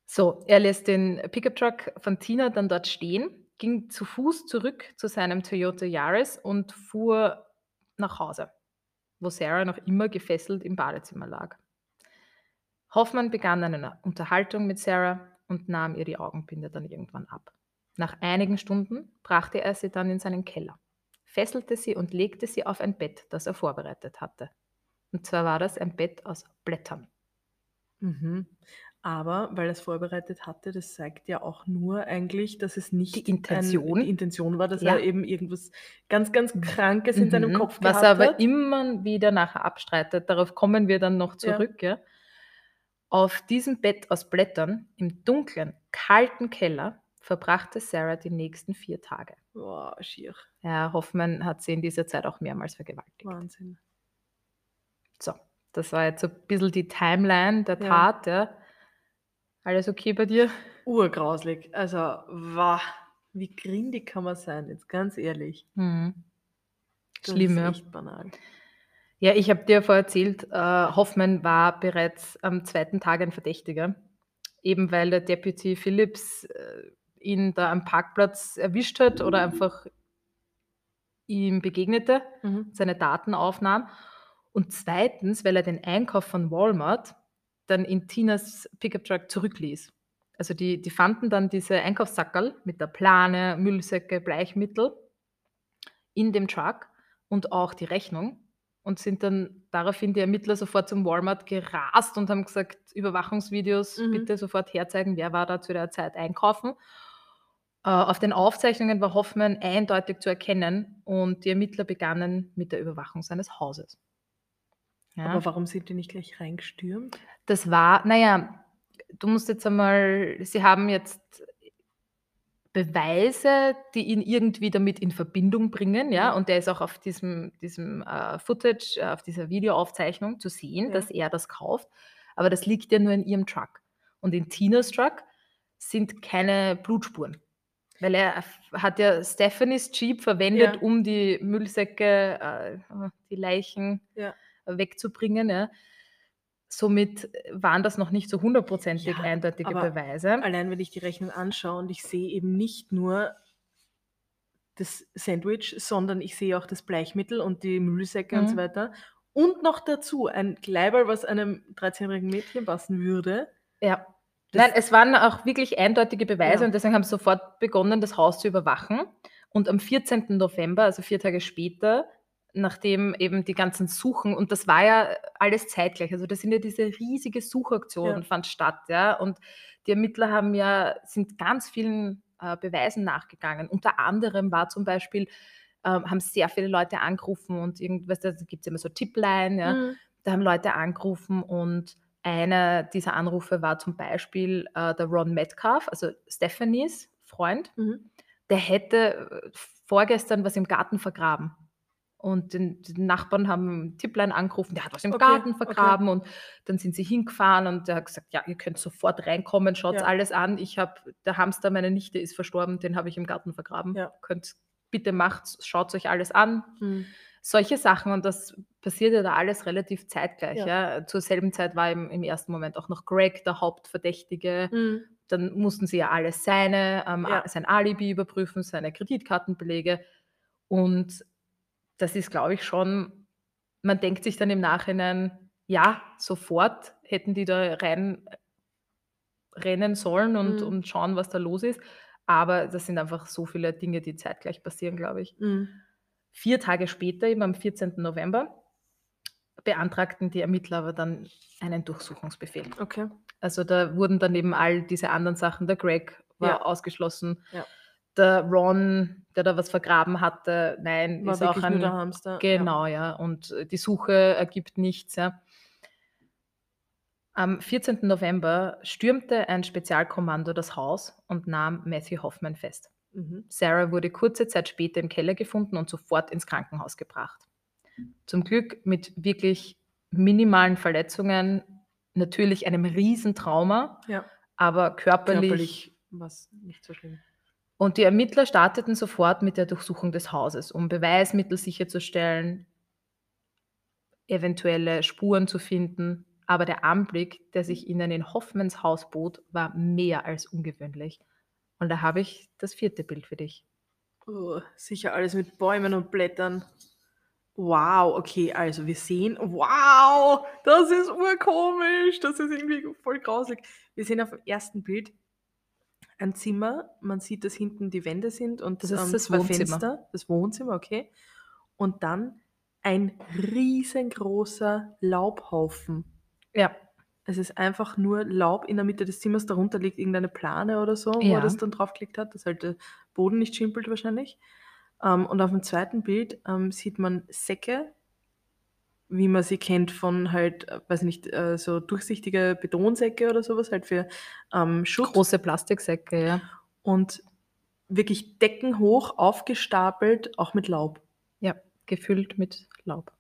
So, er lässt den Pickup-Truck von Tina dann dort stehen, ging zu Fuß zurück zu seinem Toyota Yaris und fuhr nach Hause, wo Sarah noch immer gefesselt im Badezimmer lag. Hoffmann begann eine Unterhaltung mit Sarah und nahm ihr die Augenbinde dann irgendwann ab. Nach einigen Stunden brachte er sie dann in seinen Keller, fesselte sie und legte sie auf ein Bett, das er vorbereitet hatte. Und zwar war das ein Bett aus Blättern. Mhm. Aber weil er es vorbereitet hatte, das zeigt ja auch nur eigentlich, dass es nicht Die Intention. Ein, die Intention war, dass Ja. er eben irgendwas ganz, ganz Krankes in seinem Mhm. Kopf Was er aber hat. immer wieder nachher abstreitet, darauf kommen wir dann noch Ja. zurück. Ja. Auf diesem Bett aus Blättern im dunklen, kalten Keller verbrachte Sarah die nächsten vier Tage. Boah, schier. Herr Hoffmann hat sie in dieser Zeit auch mehrmals vergewaltigt. Wahnsinn. So, das war jetzt so ein bisschen die Timeline der Ja. Tat. Ja. Alles okay bei dir? Urgrauslig. Also, wow, wie grindig kann man sein, jetzt ganz ehrlich. Mhm. Schlimm, ja. banal. Ja, ich habe dir vorher erzählt, äh, Hoffmann war bereits am zweiten Tag ein Verdächtiger, eben weil der Deputy Phillips äh, ihn da am Parkplatz erwischt hat oder einfach ihm begegnete, Mhm. seine Daten aufnahm. Und zweitens, weil er den Einkauf von Walmart dann in Tinas Pickup Truck zurückließ. Also die, die fanden dann diese Einkaufssackerl mit der Plane, Müllsäcke, Bleichmittel in dem Truck und auch die Rechnung und sind dann daraufhin die Ermittler sofort zum Walmart gerast und haben gesagt, Überwachungsvideos Mhm. bitte sofort herzeigen, wer war da zu der Zeit einkaufen. Äh, auf den Aufzeichnungen war Hoffmann eindeutig zu erkennen und die Ermittler begannen mit der Überwachung seines Hauses. Ja. Aber warum sind die nicht gleich reingestürmt? Das war, naja, du musst jetzt einmal, sie haben jetzt Beweise, die ihn irgendwie damit in Verbindung bringen, ja, Mhm. und der ist auch auf diesem, diesem äh, Footage, äh, auf dieser Videoaufzeichnung zu sehen, Ja. dass er das kauft, aber das liegt ja nur in ihrem Truck. Und in Tinas Truck sind keine Blutspuren. Weil er hat ja Stephanies Jeep verwendet, Ja. um die Müllsäcke, äh, die Leichen Ja. Wegzubringen. Ja. Somit waren das noch nicht so hundertprozentig Ja, eindeutige Beweise. Allein wenn ich die Rechnung anschaue und ich sehe eben nicht nur das Sandwich, sondern ich sehe auch das Bleichmittel und die Müllsäcke und so Mhm. weiter. Und noch dazu ein Kleiberl, was einem 13-jährigen Mädchen passen würde. Ja. Nein, es waren auch wirklich eindeutige Beweise Ja. und deswegen haben sie sofort begonnen, das Haus zu überwachen. Und am 14. November, also vier Tage später, nachdem eben die ganzen Suchen, und das war ja alles zeitgleich, also das sind ja diese riesige Suchaktion Ja. fand statt, ja, und die Ermittler haben ja, sind ganz vielen äh, Beweisen nachgegangen. Unter anderem war zum Beispiel, ähm, haben sehr viele Leute angerufen und irgendwas, da gibt es immer so Tippline, ja, Mhm. da haben Leute angerufen und einer dieser Anrufe war zum Beispiel äh, der Ron Metcalf, also Stephanies Freund. Mhm. Der hätte äh, vorgestern was im Garten vergraben. Und den, die Nachbarn haben Tipplein angerufen, der hat was im Okay, Garten okay. vergraben und dann sind sie hingefahren und der hat gesagt, ja, ihr könnt sofort reinkommen, schaut Ja. alles an. Ich habe, der Hamster, meine Nichte ist verstorben, den habe ich im Garten vergraben. Ja. Könnt, bitte macht's, schaut euch alles an, Mhm. solche Sachen und das passierte da alles relativ zeitgleich. Ja. Ja. Zur selben Zeit war im, im ersten Moment auch noch Greg der Hauptverdächtige. Mhm. Dann mussten sie ja alles seine, ähm, Ja. sein Alibi überprüfen, seine Kreditkartenbelege. Und das ist, glaube ich, schon man denkt sich dann im Nachhinein, ja, sofort hätten die da rein rennen sollen und Mhm. und schauen, was da los ist. Aber das sind einfach so viele Dinge, die zeitgleich passieren, glaube ich. Mhm. 4 Tage später, eben am 14. November, beantragten die Ermittler aber dann einen Durchsuchungsbefehl. Okay. Also, da wurden dann eben all diese anderen Sachen der Greg war Ja. ausgeschlossen. Ja. Der Ron, der da was vergraben hatte, nein, War ist auch nur ein der Hamster. Ja. Genau, ja. Und äh, die Suche ergibt nichts, ja. Am 14. November stürmte ein Spezialkommando das Haus und nahm Matthew Hoffman fest. Mhm. Sarah wurde kurze Zeit später im Keller gefunden und sofort ins Krankenhaus gebracht. Zum Glück mit wirklich minimalen Verletzungen, natürlich einem Riesentrauma, Ja. aber körperlich, Körperlich was nicht so schlimm. Und die Ermittler starteten sofort mit der Durchsuchung des Hauses, um Beweismittel sicherzustellen, eventuelle Spuren zu finden. Aber der Anblick, der sich ihnen in Hoffmans Haus bot, war mehr als ungewöhnlich. Und da habe ich das vierte Bild für dich. Oh, sicher alles mit Bäumen und Blättern. Wow, okay, also wir sehen, wow, das ist urkomisch, das ist irgendwie voll grausig. Wir sehen auf dem ersten Bild ein Zimmer, man sieht, dass hinten die Wände sind und Das ist ähm, das zwei Wohnzimmer. Fenster, das Wohnzimmer, okay. Und dann ein riesengroßer Laubhaufen. Ja, Es ist einfach nur Laub in der Mitte des Zimmers, darunter liegt irgendeine Plane oder so, wo Ja. er das dann draufgelegt hat, dass halt der Boden nicht schimpelt wahrscheinlich. Ähm, und auf dem zweiten Bild ähm, sieht man Säcke, wie man sie kennt von halt, äh, weiß nicht, äh, so durchsichtige Betonsäcke oder sowas, halt für ähm, Schutt. große Plastiksäcke, ja. Und wirklich deckenhoch aufgestapelt, auch mit Laub. Ja, gefüllt mit Laub.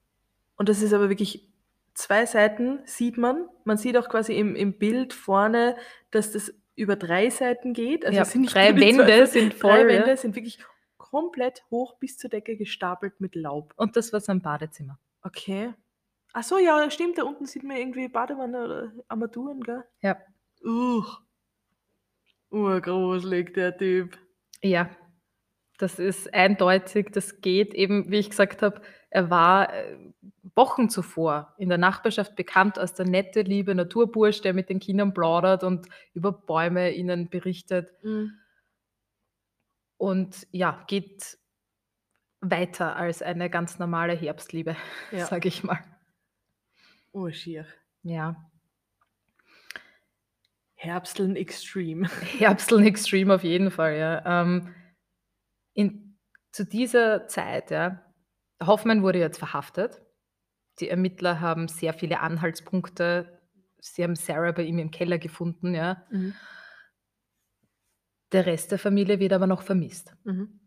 Und das ist aber wirklich zwei Seiten sieht man. Man sieht auch quasi im, im Bild vorne, dass das über drei Seiten geht. Also ja, sind nicht drei zwei Wände Seiten, sind drei voll. Wände Ja. sind wirklich komplett hoch bis zur Decke gestapelt mit Laub. Und das war sein Badezimmer. Okay. Ach so, ja, stimmt. Da unten sieht man irgendwie Badewanne oder Armaturen, gell? Ja. Uch. Urgruselig, der Typ. Ja, das ist eindeutig, das geht eben, wie ich gesagt habe, er war äh, Wochen zuvor in der Nachbarschaft bekannt als der nette, liebe Naturbursch, der mit den Kindern plaudert und über Bäume ihnen berichtet. Mhm. Und ja, geht weiter als eine ganz normale Herbstliebe, Ja. sage ich mal. Urschier. Ja, Herbsteln Extreme. Herbsteln Extreme auf jeden Fall, ja. Ähm, in, zu dieser Zeit, ja, Hoffmann wurde jetzt verhaftet. Die Ermittler haben sehr viele Anhaltspunkte. Sie haben Sarah bei ihm im Keller gefunden, ja. Mhm. Der Rest der Familie wird aber noch vermisst. Mhm.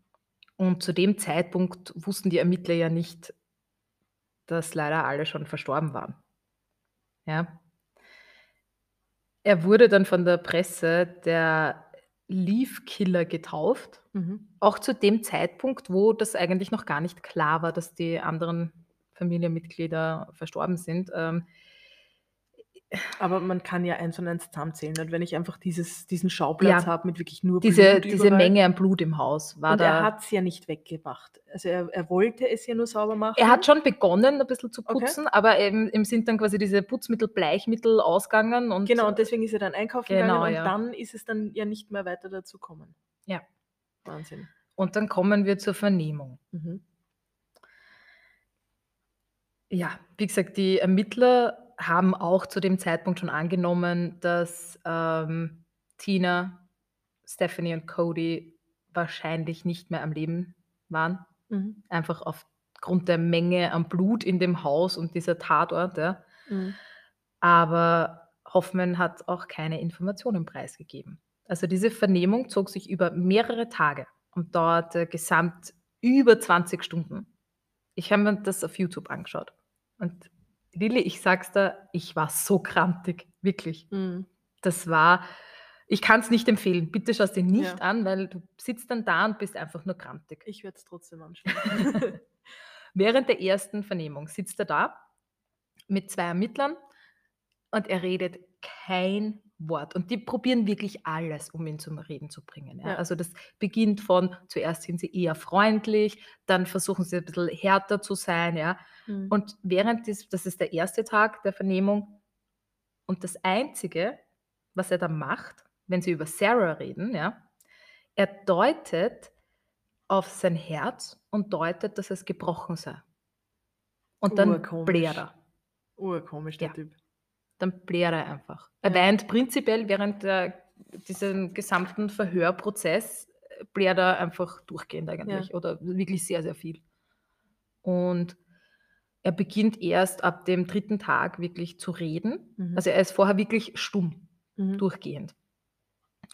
Und zu dem Zeitpunkt wussten die Ermittler ja nicht, dass leider alle schon verstorben waren. Ja. Er wurde dann von der Presse der Leaf Killer getauft. Mhm. Auch zu dem Zeitpunkt, wo das eigentlich noch gar nicht klar war, dass die anderen Familienmitglieder verstorben sind. Ähm, Aber man kann ja eins und eins zusammenzählen. Und wenn ich einfach dieses, diesen Schauplatz Ja. habe mit wirklich nur diese, Blut diese überall. Menge an Blut im Haus war und da. er hat es ja nicht weggemacht. Also er, er wollte es ja nur sauber machen. Er hat schon begonnen, ein bisschen zu Okay. putzen, aber eben, ihm sind dann quasi diese Putzmittel, Bleichmittel ausgegangen und Genau, und deswegen ist er dann einkaufen Genau, gegangen und ja. dann ist es dann ja nicht mehr weiter dazu gekommen. Ja. Wahnsinn. und dann kommen wir zur Vernehmung. Mhm. Ja, wie gesagt, die Ermittler haben auch zu dem Zeitpunkt schon angenommen, dass ähm, Tina, Stephanie und Cody wahrscheinlich nicht mehr am Leben waren. Mhm. Einfach aufgrund der Menge an Blut in dem Haus und dieser Tatort. Ja. Mhm. Aber Hoffmann hat auch keine Informationen preisgegeben. Also diese Vernehmung zog sich über mehrere Tage und dauerte gesamt über 20 Stunden. Ich habe mir das auf YouTube angeschaut. Und Lilly, ich sag's dir, ich war so krantig, wirklich. Mhm. Das war, ich kann es nicht empfehlen. Bitte schau es dir nicht Ja. an, weil du sitzt dann da und bist einfach nur krantig. Ich werde es trotzdem anschauen. Während der ersten Vernehmung sitzt er da mit zwei Ermittlern und er redet kein Wort. Und die probieren wirklich alles, um ihn zum Reden zu bringen. Ja. Ja. Also das beginnt von, zuerst sind sie eher freundlich, dann versuchen sie ein bisschen härter zu sein. Ja. Mhm. Und während des, das ist der erste Tag der Vernehmung. Und das Einzige, was er dann macht, wenn sie über Sarah reden, ja, er deutet auf sein Herz und deutet, dass es gebrochen sei. Und dann bläht er. Urkomisch, der Ja. Typ. Dann bläht er einfach. Er Ja. weint prinzipiell während der, diesem gesamten Verhörprozess, äh, bläht er einfach durchgehend eigentlich oder wirklich sehr, sehr viel. Und er beginnt erst ab dem dritten Tag wirklich zu reden. Mhm. Also er ist vorher wirklich stumm, Mhm. durchgehend.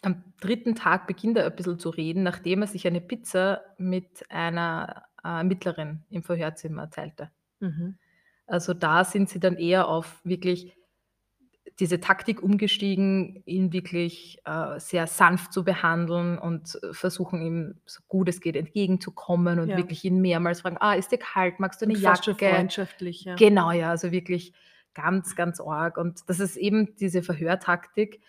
Am dritten Tag beginnt er ein bisschen zu reden, nachdem er sich eine Pizza mit einer äh, Ermittlerin im Verhörzimmer teilte. Mhm. Also da sind sie dann eher auf wirklich diese Taktik umgestiegen, ihn wirklich äh, sehr sanft zu behandeln und versuchen ihm so gut es geht entgegenzukommen und Ja. wirklich ihn mehrmals fragen, ah, ist dir kalt, magst du eine Und Jacke? freundschaftlich, ja. Genau, ja, also wirklich ganz, ganz arg. Und das ist eben diese Verhörtaktik.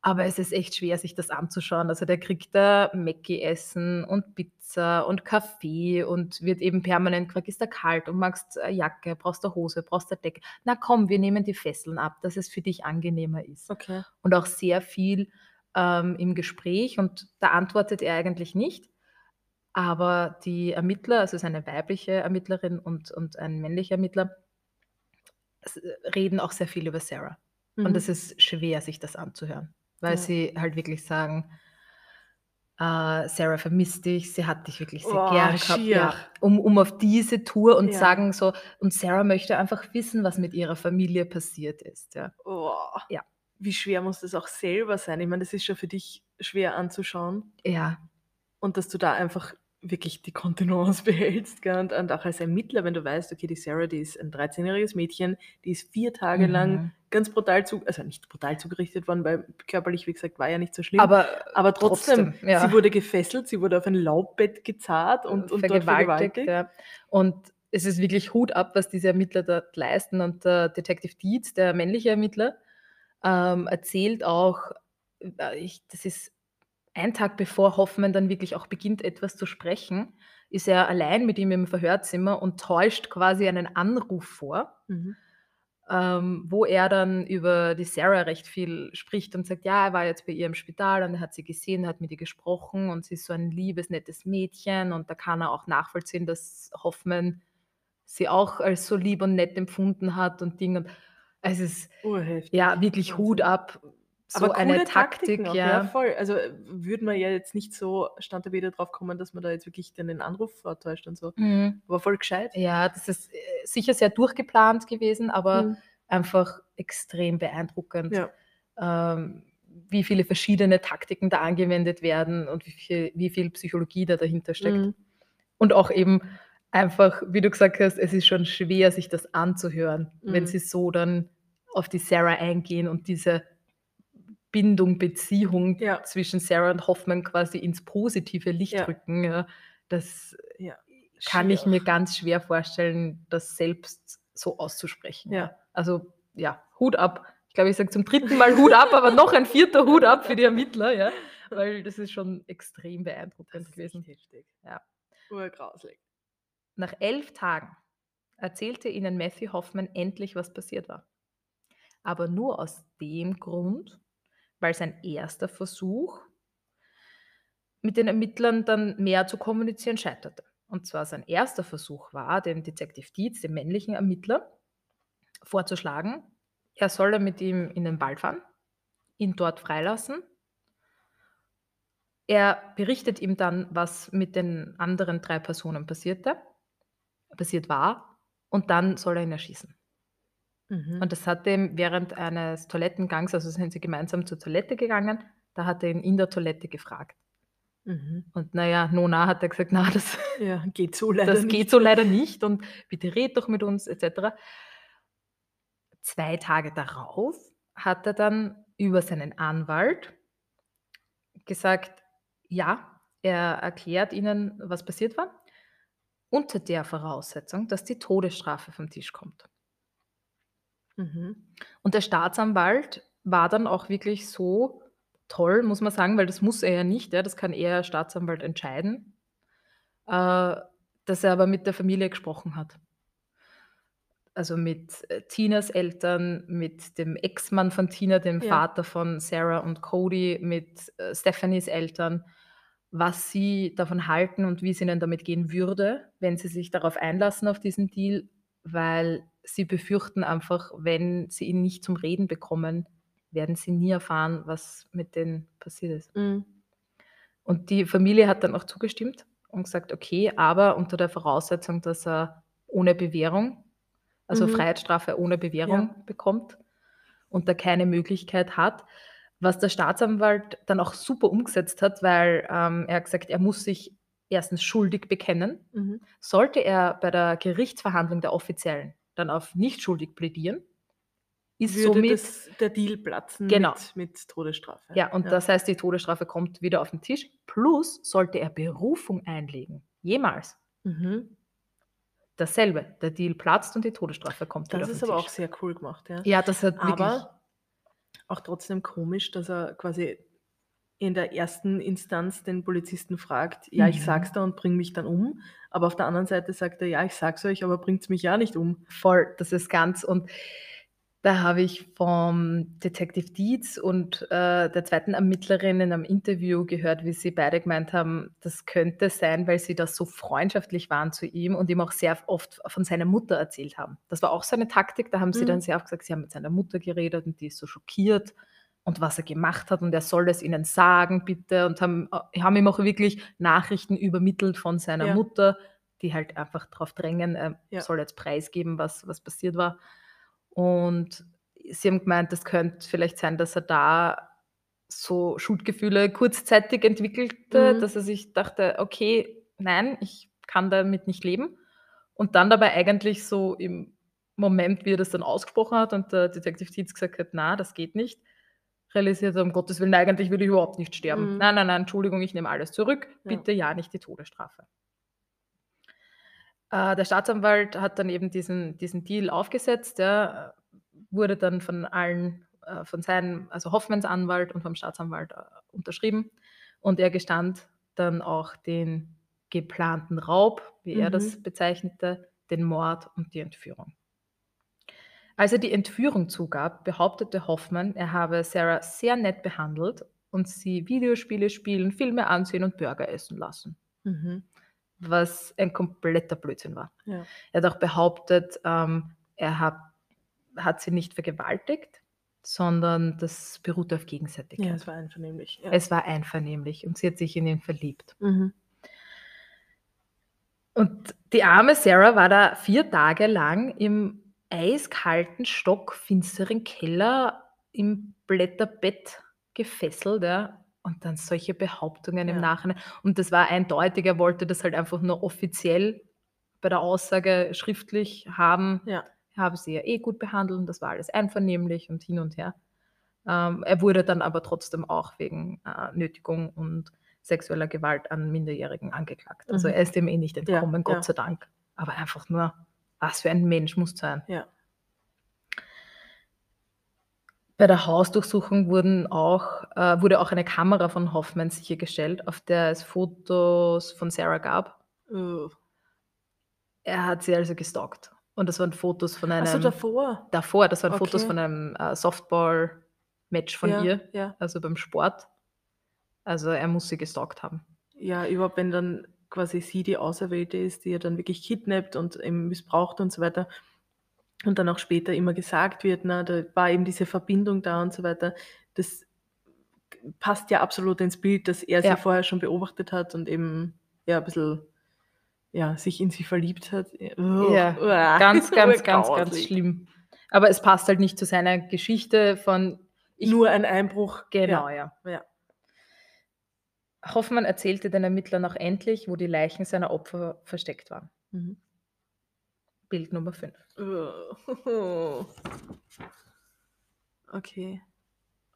Aber es ist echt schwer, sich das anzuschauen. Also der kriegt da Mackie-Essen und Pizza und Kaffee und wird eben permanent gefragt, ist da kalt und magst eine Jacke, brauchst du Hose, brauchst du eine Decke. Na komm, wir nehmen die Fesseln ab, dass es für dich angenehmer ist. Okay. Und auch sehr viel ähm, im Gespräch und da antwortet er eigentlich nicht. Aber die Ermittler, also es ist eine weibliche Ermittlerin und, und ein männlicher Ermittler, s- reden auch sehr viel über Sarah. Mhm. Und es ist schwer, sich das anzuhören, weil Ja. sie halt wirklich sagen, äh, Sarah vermisst dich, sie hat dich wirklich sehr Oh, gern gehabt, ja, um, um auf diese Tour und Ja. sagen so, und Sarah möchte einfach wissen, was mit ihrer Familie passiert ist. Ja. Oh. Ja. Wie schwer muss das auch selber sein? Ich meine, das ist schon für dich schwer anzuschauen. ja, Und dass du da einfach wirklich die Kontenance behältst. Gell? Und, und auch als Ermittler, wenn du weißt, okay, die Sarah, die ist ein 13-jähriges Mädchen, die ist vier Tage lang Mhm. ganz brutal zu, also nicht brutal zugerichtet worden, weil körperlich, wie gesagt, war ja nicht so schlimm. Aber, Aber trotzdem, trotzdem, ja. sie wurde gefesselt, sie wurde auf ein Laubbett gezahlt und, und dort vergewaltigt. Ja. Und es ist wirklich Hut ab, was diese Ermittler dort leisten. Und der Detective Dietz, der männliche Ermittler, ähm, erzählt auch, äh, ich, das ist ein Tag bevor Hoffmann dann wirklich auch beginnt, etwas zu sprechen, ist er allein mit ihm im Verhörzimmer und täuscht quasi einen Anruf vor, Mhm. ähm, wo er dann über die Sarah recht viel spricht und sagt, ja, er war jetzt bei ihr im Spital und er hat sie gesehen, hat mit ihr gesprochen und sie ist so ein liebes, nettes Mädchen und da kann er auch nachvollziehen, dass Hoffmann sie auch als so lieb und nett empfunden hat und Ding. Und es ist Urheftig. ja wirklich Hut ab, so Aber eine Taktik, Taktiken auch, ja. voll. Also äh, würde man ja jetzt nicht so, stand da wieder drauf kommen, dass man da jetzt wirklich dann den Anruf vortäuscht und so. Mhm. Aber voll gescheit. Ja, das ist äh, sicher sehr durchgeplant gewesen, aber Mhm. einfach extrem beeindruckend, Ja. ähm, wie viele verschiedene Taktiken da angewendet werden und wie viel, wie viel Psychologie da dahinter steckt. Mhm. Und auch eben einfach, wie du gesagt hast, es ist schon schwer, sich das anzuhören, wenn Mhm. sie so dann auf die Sarah eingehen und diese Bindung, Beziehung Ja. zwischen Sarah und Hoffmann quasi ins positive Licht Ja. rücken. Ja. Das kann ich mir ganz schwer vorstellen, das selbst so auszusprechen. Also ja, Hut ab. Ich glaube, ich sage zum dritten Mal Hut ab, aber noch ein vierter Hut ab für die Ermittler, ja, weil das ist schon extrem Das beeindruckend ist gewesen. heftig. Ja. Urgrauslig. Nach elf Tagen erzählte ihnen Matthew Hoffman endlich, was passiert war. Aber nur aus dem Grund, weil sein erster Versuch mit den Ermittlern dann mehr zu kommunizieren scheiterte. Und zwar sein erster Versuch war, dem Detective Dietz, dem männlichen Ermittler, vorzuschlagen, er solle mit ihm in den Wald fahren, ihn dort freilassen. Er berichtet ihm dann, was mit den anderen drei Personen passierte, passiert war, und dann soll er ihn erschießen. Mhm. Und das hat er ihm während eines Toilettengangs, also sind sie gemeinsam zur Toilette gegangen, da hat er ihn in der Toilette gefragt. Mhm. Und naja, Nona hat er gesagt, na, das, Ja, geht so leider das nicht. geht so leider nicht und bitte red doch mit uns etc. Zwei Tage darauf hat er dann über seinen Anwalt gesagt, ja, er erklärt ihnen, was passiert war, unter der Voraussetzung, dass die Todesstrafe vom Tisch kommt. Mhm. Und der Staatsanwalt war dann auch wirklich so toll, muss man sagen, weil das muss er ja nicht, ja, das kann eher Staatsanwalt entscheiden, äh, dass er aber mit der Familie gesprochen hat. Also mit äh, Tinas Eltern, mit dem Ex-Mann von Tina, dem Ja. Vater von Sarah und Cody, mit äh, Stephanies Eltern, was sie davon halten und wie es ihnen damit gehen würde, wenn sie sich darauf einlassen auf diesen Deal, weil sie befürchten einfach, wenn sie ihn nicht zum Reden bekommen, werden sie nie erfahren, was mit denen passiert ist. Mhm. Und die Familie hat dann auch zugestimmt und gesagt, okay, aber unter der Voraussetzung, dass er ohne Bewährung, also Mhm. Freiheitsstrafe ohne Bewährung bekommt und da keine Möglichkeit hat. Was der Staatsanwalt dann auch super umgesetzt hat, weil ähm, er hat gesagt, er muss sich erstens schuldig bekennen. Mhm. Sollte er bei der Gerichtsverhandlung der Offiziellen dann auf nicht schuldig plädieren, ist Würde somit das, der Deal platzen Genau. mit, mit Todesstrafe. Ja, und das heißt, die Todesstrafe kommt wieder auf den Tisch. Plus sollte er Berufung einlegen. Jemals. Mhm. Dasselbe. Der Deal platzt und die Todesstrafe kommt wieder Das auf ist den aber Tisch. auch sehr cool gemacht, ja. ja, das hat wirklich. Aber auch trotzdem komisch, dass er quasi in der ersten Instanz den Polizisten fragt, ja, ich Mhm. sag's da und bring mich dann um. Aber auf der anderen Seite sagt er, ja, ich sag's euch, aber bringt's mich ja nicht um. Voll, das ist ganz. Und da habe ich vom Detective Dietz und äh, der zweiten Ermittlerin in einem Interview gehört, wie sie beide gemeint haben, das könnte sein, weil sie da so freundschaftlich waren zu ihm und ihm auch sehr oft von seiner Mutter erzählt haben. Das war auch so eine Taktik, da haben sie Mhm. dann sehr oft gesagt, sie haben mit seiner Mutter geredet und die ist so schockiert und was er gemacht hat und er soll es ihnen sagen, bitte. Und haben, äh, haben ihm auch wirklich Nachrichten übermittelt von seiner Ja. Mutter, die halt einfach darauf drängen, er Ja. soll jetzt preisgeben, was, was passiert war. Und sie haben gemeint, es könnte vielleicht sein, dass er da so Schuldgefühle kurzzeitig entwickelte, Mhm. dass er sich dachte, okay, nein, ich kann damit nicht leben. Und dann dabei eigentlich so im Moment, wie er das dann ausgesprochen hat und der Detective Dietz gesagt hat, na, das geht nicht, realisiert er, um Gottes Willen, eigentlich will ich überhaupt nicht sterben. Mhm. Nein, nein, nein, Entschuldigung, ich nehme alles zurück. Ja. Bitte ja, nicht die Todesstrafe. Äh, der Staatsanwalt hat dann eben diesen, diesen Deal aufgesetzt, ja, wurde dann von allen, äh, von seinem, also Hoffmanns Anwalt und vom Staatsanwalt äh, unterschrieben. Und er gestand dann auch den geplanten Raub, wie er das Mhm. bezeichnete, den Mord und die Entführung. Als er die Entführung zugab, behauptete Hoffmann, er habe Sarah sehr nett behandelt und sie Videospiele spielen, Filme ansehen und Burger essen lassen Mhm. was ein kompletter Blödsinn war. Ja. Er hat auch behauptet, ähm, er hat, hat sie nicht vergewaltigt, sondern das beruhte auf ja, Gegenseitigkeit. es war einvernehmlich. Ja. es war einvernehmlich und sie hat sich in ihn verliebt. Mhm. Und die arme Sarah war da vier Tage lang im eiskalten, stockfinsteren Keller im Blätterbett gefesselt. Ja. Und dann solche Behauptungen im Ja. Nachhinein. Und das war eindeutig, er wollte das halt einfach nur offiziell bei der Aussage schriftlich haben. Ja. Er habe sie ja eh gut behandelt und das war alles einvernehmlich und hin und her. Ähm, er wurde dann aber trotzdem auch wegen äh, Nötigung und sexueller Gewalt an Minderjährigen angeklagt. Also Mhm. er ist dem eh nicht Ja, entkommen, Gott ja. sei Dank. Aber einfach nur, was für ein Mensch muss sein. Ja. Bei der Hausdurchsuchung wurden auch, äh, wurde auch eine Kamera von Hoffmann sichergestellt, auf der es Fotos von Sarah gab. Uh. Er hat sie also gestalkt. Und das waren Fotos von einem. Achso, davor. davor, das waren Fotos Okay. von einem äh, Softball-Match von ja, ihr, Ja. also beim Sport. Also er muss sie gestalkt haben. ja, überhaupt, wenn dann quasi sie die Auserwählte ist, die er dann wirklich kidnappt und eben missbraucht und so weiter. Und dann auch später immer gesagt wird, na, da war eben diese Verbindung da und so weiter. Das passt ja absolut ins Bild, dass er sie Ja. vorher schon beobachtet hat und eben ja ein bisschen ja, sich in sie verliebt hat. Uah, Ja, uah, Ganz, ganz, ganz, ganz schlimm. Aber es passt halt nicht zu seiner Geschichte von. Nur ein Einbruch. Genau, Ja. ja. ja. Hoffmann erzählte den Ermittlern auch endlich, wo die Leichen seiner Opfer versteckt waren. Mhm. Bild Nummer 5. Uah. Okay.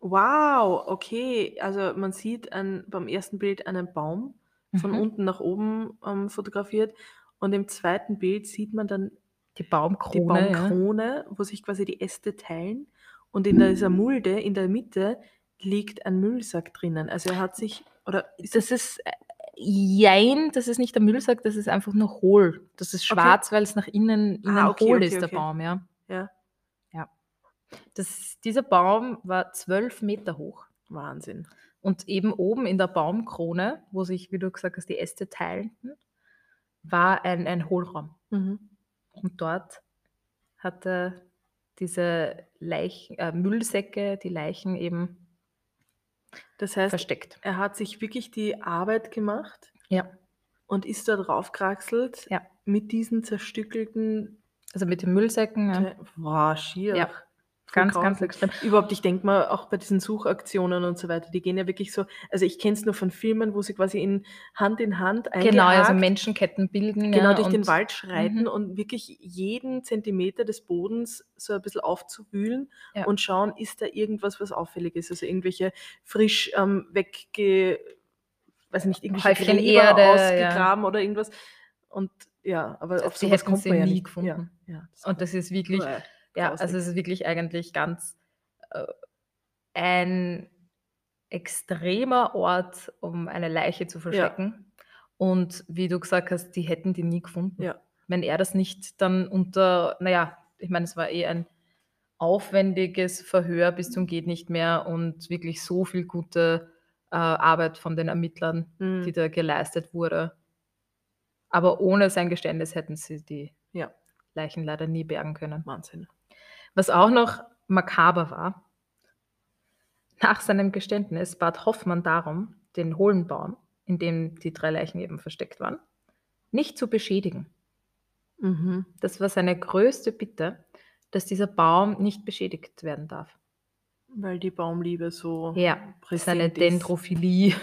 Wow, okay. Also man sieht ein, beim ersten Bild einen Baum von Mhm. unten nach oben ähm, fotografiert und im zweiten Bild sieht man dann Die die Baumkrone. ja. Baumkrone, wo sich quasi die Äste teilen und in dieser Mulde in der Mitte liegt ein Müllsack drinnen. Also er hat sich, oder Das ist äh, jein, das ist nicht der Müllsack, das ist einfach nur hohl. Das ist Okay. schwarz, weil es nach innen, innen Ah, okay, hohl okay, ist, der okay. Baum, ja. ja, Das, dieser Baum war zwölf Meter hoch. Wahnsinn. Und eben oben in der Baumkrone, wo sich, wie du gesagt hast, die Äste teilten, war ein, ein Hohlraum. Mhm. Und dort hat er diese Leichen, äh, Müllsäcke, die Leichen eben Das heißt, versteckt. er hat sich wirklich die Arbeit gemacht Ja. und ist da draufgekraxelt Ja. mit diesen zerstückelten. Also mit den Müllsäcken. Ja. Wow, schier. Ja. Ganz, ganz extrem. Überhaupt, ich denke mal, auch bei diesen Suchaktionen und so weiter, die gehen ja wirklich so, also ich kenne es nur von Filmen, wo sie quasi in Hand in Hand Genau, also Menschenketten bilden. genau ja, durch den Wald schreiten Mhm. und wirklich jeden Zentimeter des Bodens so ein bisschen aufzuwühlen Ja. und schauen, ist da irgendwas, was auffällig ist. Also irgendwelche frisch ähm, wegge, weiß nicht, irgendwelche Häufchen Gräber Erde, ja. ausgegraben oder irgendwas. Und ja, aber auf Sie sowas kommt man ja nie gefunden. Ja, ja, das Und das ist wirklich, Uah, ja, grausig. also es ist wirklich eigentlich ganz äh, ein extremer Ort, um eine Leiche zu verstecken. Und wie du gesagt hast, die hätten die nie gefunden. Ja. Wenn er das nicht dann unter, naja, ich meine, es war eh ein aufwendiges Verhör bis zum geht nicht mehr und wirklich so viel gute äh, Arbeit von den Ermittlern, Mhm. die da geleistet wurde. Aber ohne sein Geständnis hätten sie die Ja. Leichen leider nie bergen können. Wahnsinn. Was auch noch makaber war, nach seinem Geständnis bat Hoffmann darum, den hohlen Baum, in dem die drei Leichen eben versteckt waren, nicht zu beschädigen. Mhm. Das war seine größte Bitte, dass dieser Baum nicht beschädigt werden darf. Weil die Baumliebe so Ja, seine präsent ist. Dendrophilie.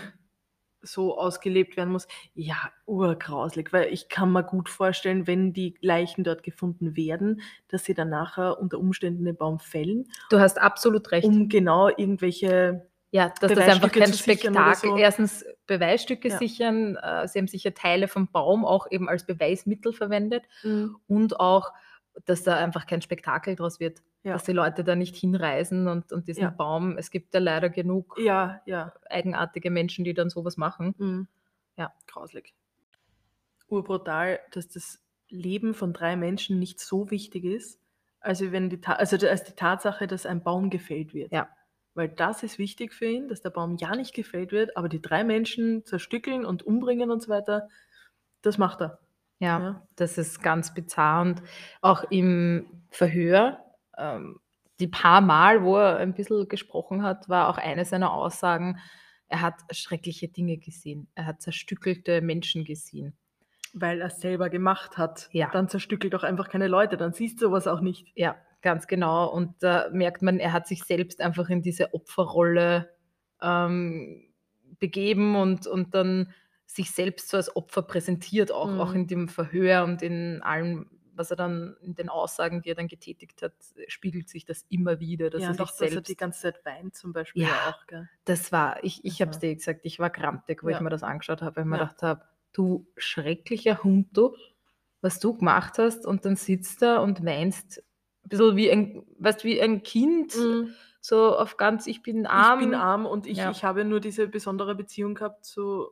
So ausgelebt werden muss. Ja, urgrauslig, weil ich kann mir gut vorstellen, wenn die Leichen dort gefunden werden, dass sie dann nachher unter Umständen den Baum fällen, Du hast absolut recht. um genau irgendwelche, ja, dass das einfach kein Spektakel. so. Erstens Beweisstücke Ja. sichern. Äh, sie haben sicher Teile vom Baum auch eben als Beweismittel verwendet. und auch, dass da einfach kein Spektakel draus wird, Ja. dass die Leute da nicht hinreisen und, und diesen Ja. Baum, es gibt ja leider genug ja, eigenartige Menschen, die dann sowas machen. mhm. Ja. grauslig. Urbrutal, dass das Leben von drei Menschen nicht so wichtig ist, also wenn die, also als die Tatsache, dass ein Baum gefällt wird. Ja. Weil das ist wichtig für ihn, dass der Baum ja nicht gefällt wird, aber die drei Menschen zerstückeln und umbringen und so weiter, das macht er. Ja, Ja. das ist ganz bizarr und auch im Verhör, ähm, die paar Mal, wo er ein bisschen gesprochen hat, war auch eine seiner Aussagen, er hat schreckliche Dinge gesehen. Er hat zerstückelte Menschen gesehen. Weil er es selber gemacht hat. Ja. Dann zerstückelt doch einfach keine Leute, dann siehst du sowas auch nicht. Ja, ganz genau. Und da merkt man, er hat sich selbst einfach in diese Opferrolle ähm, begeben und, und dann sich selbst so als Opfer präsentiert, auch, auch Mhm. in dem Verhör und in allem, was er dann in den Aussagen, die er dann getätigt hat, spiegelt sich das immer wieder, dass ja, er sich auch, dass er selbst. die ganze Zeit weint zum Beispiel. Ja. Auch, gell? das war, ich, ich habe es Also- dir gesagt, ich war grantig, wo ich Ja. mir das angeschaut habe, weil ich mir gedacht habe, du schrecklicher Hund, du, was du gemacht hast und dann sitzt da und weinst ein bisschen wie ein, weißt, wie ein Kind, so auf ganz, ich bin arm. Ich bin arm und ich, Ja. ich habe nur diese besondere Beziehung gehabt zu,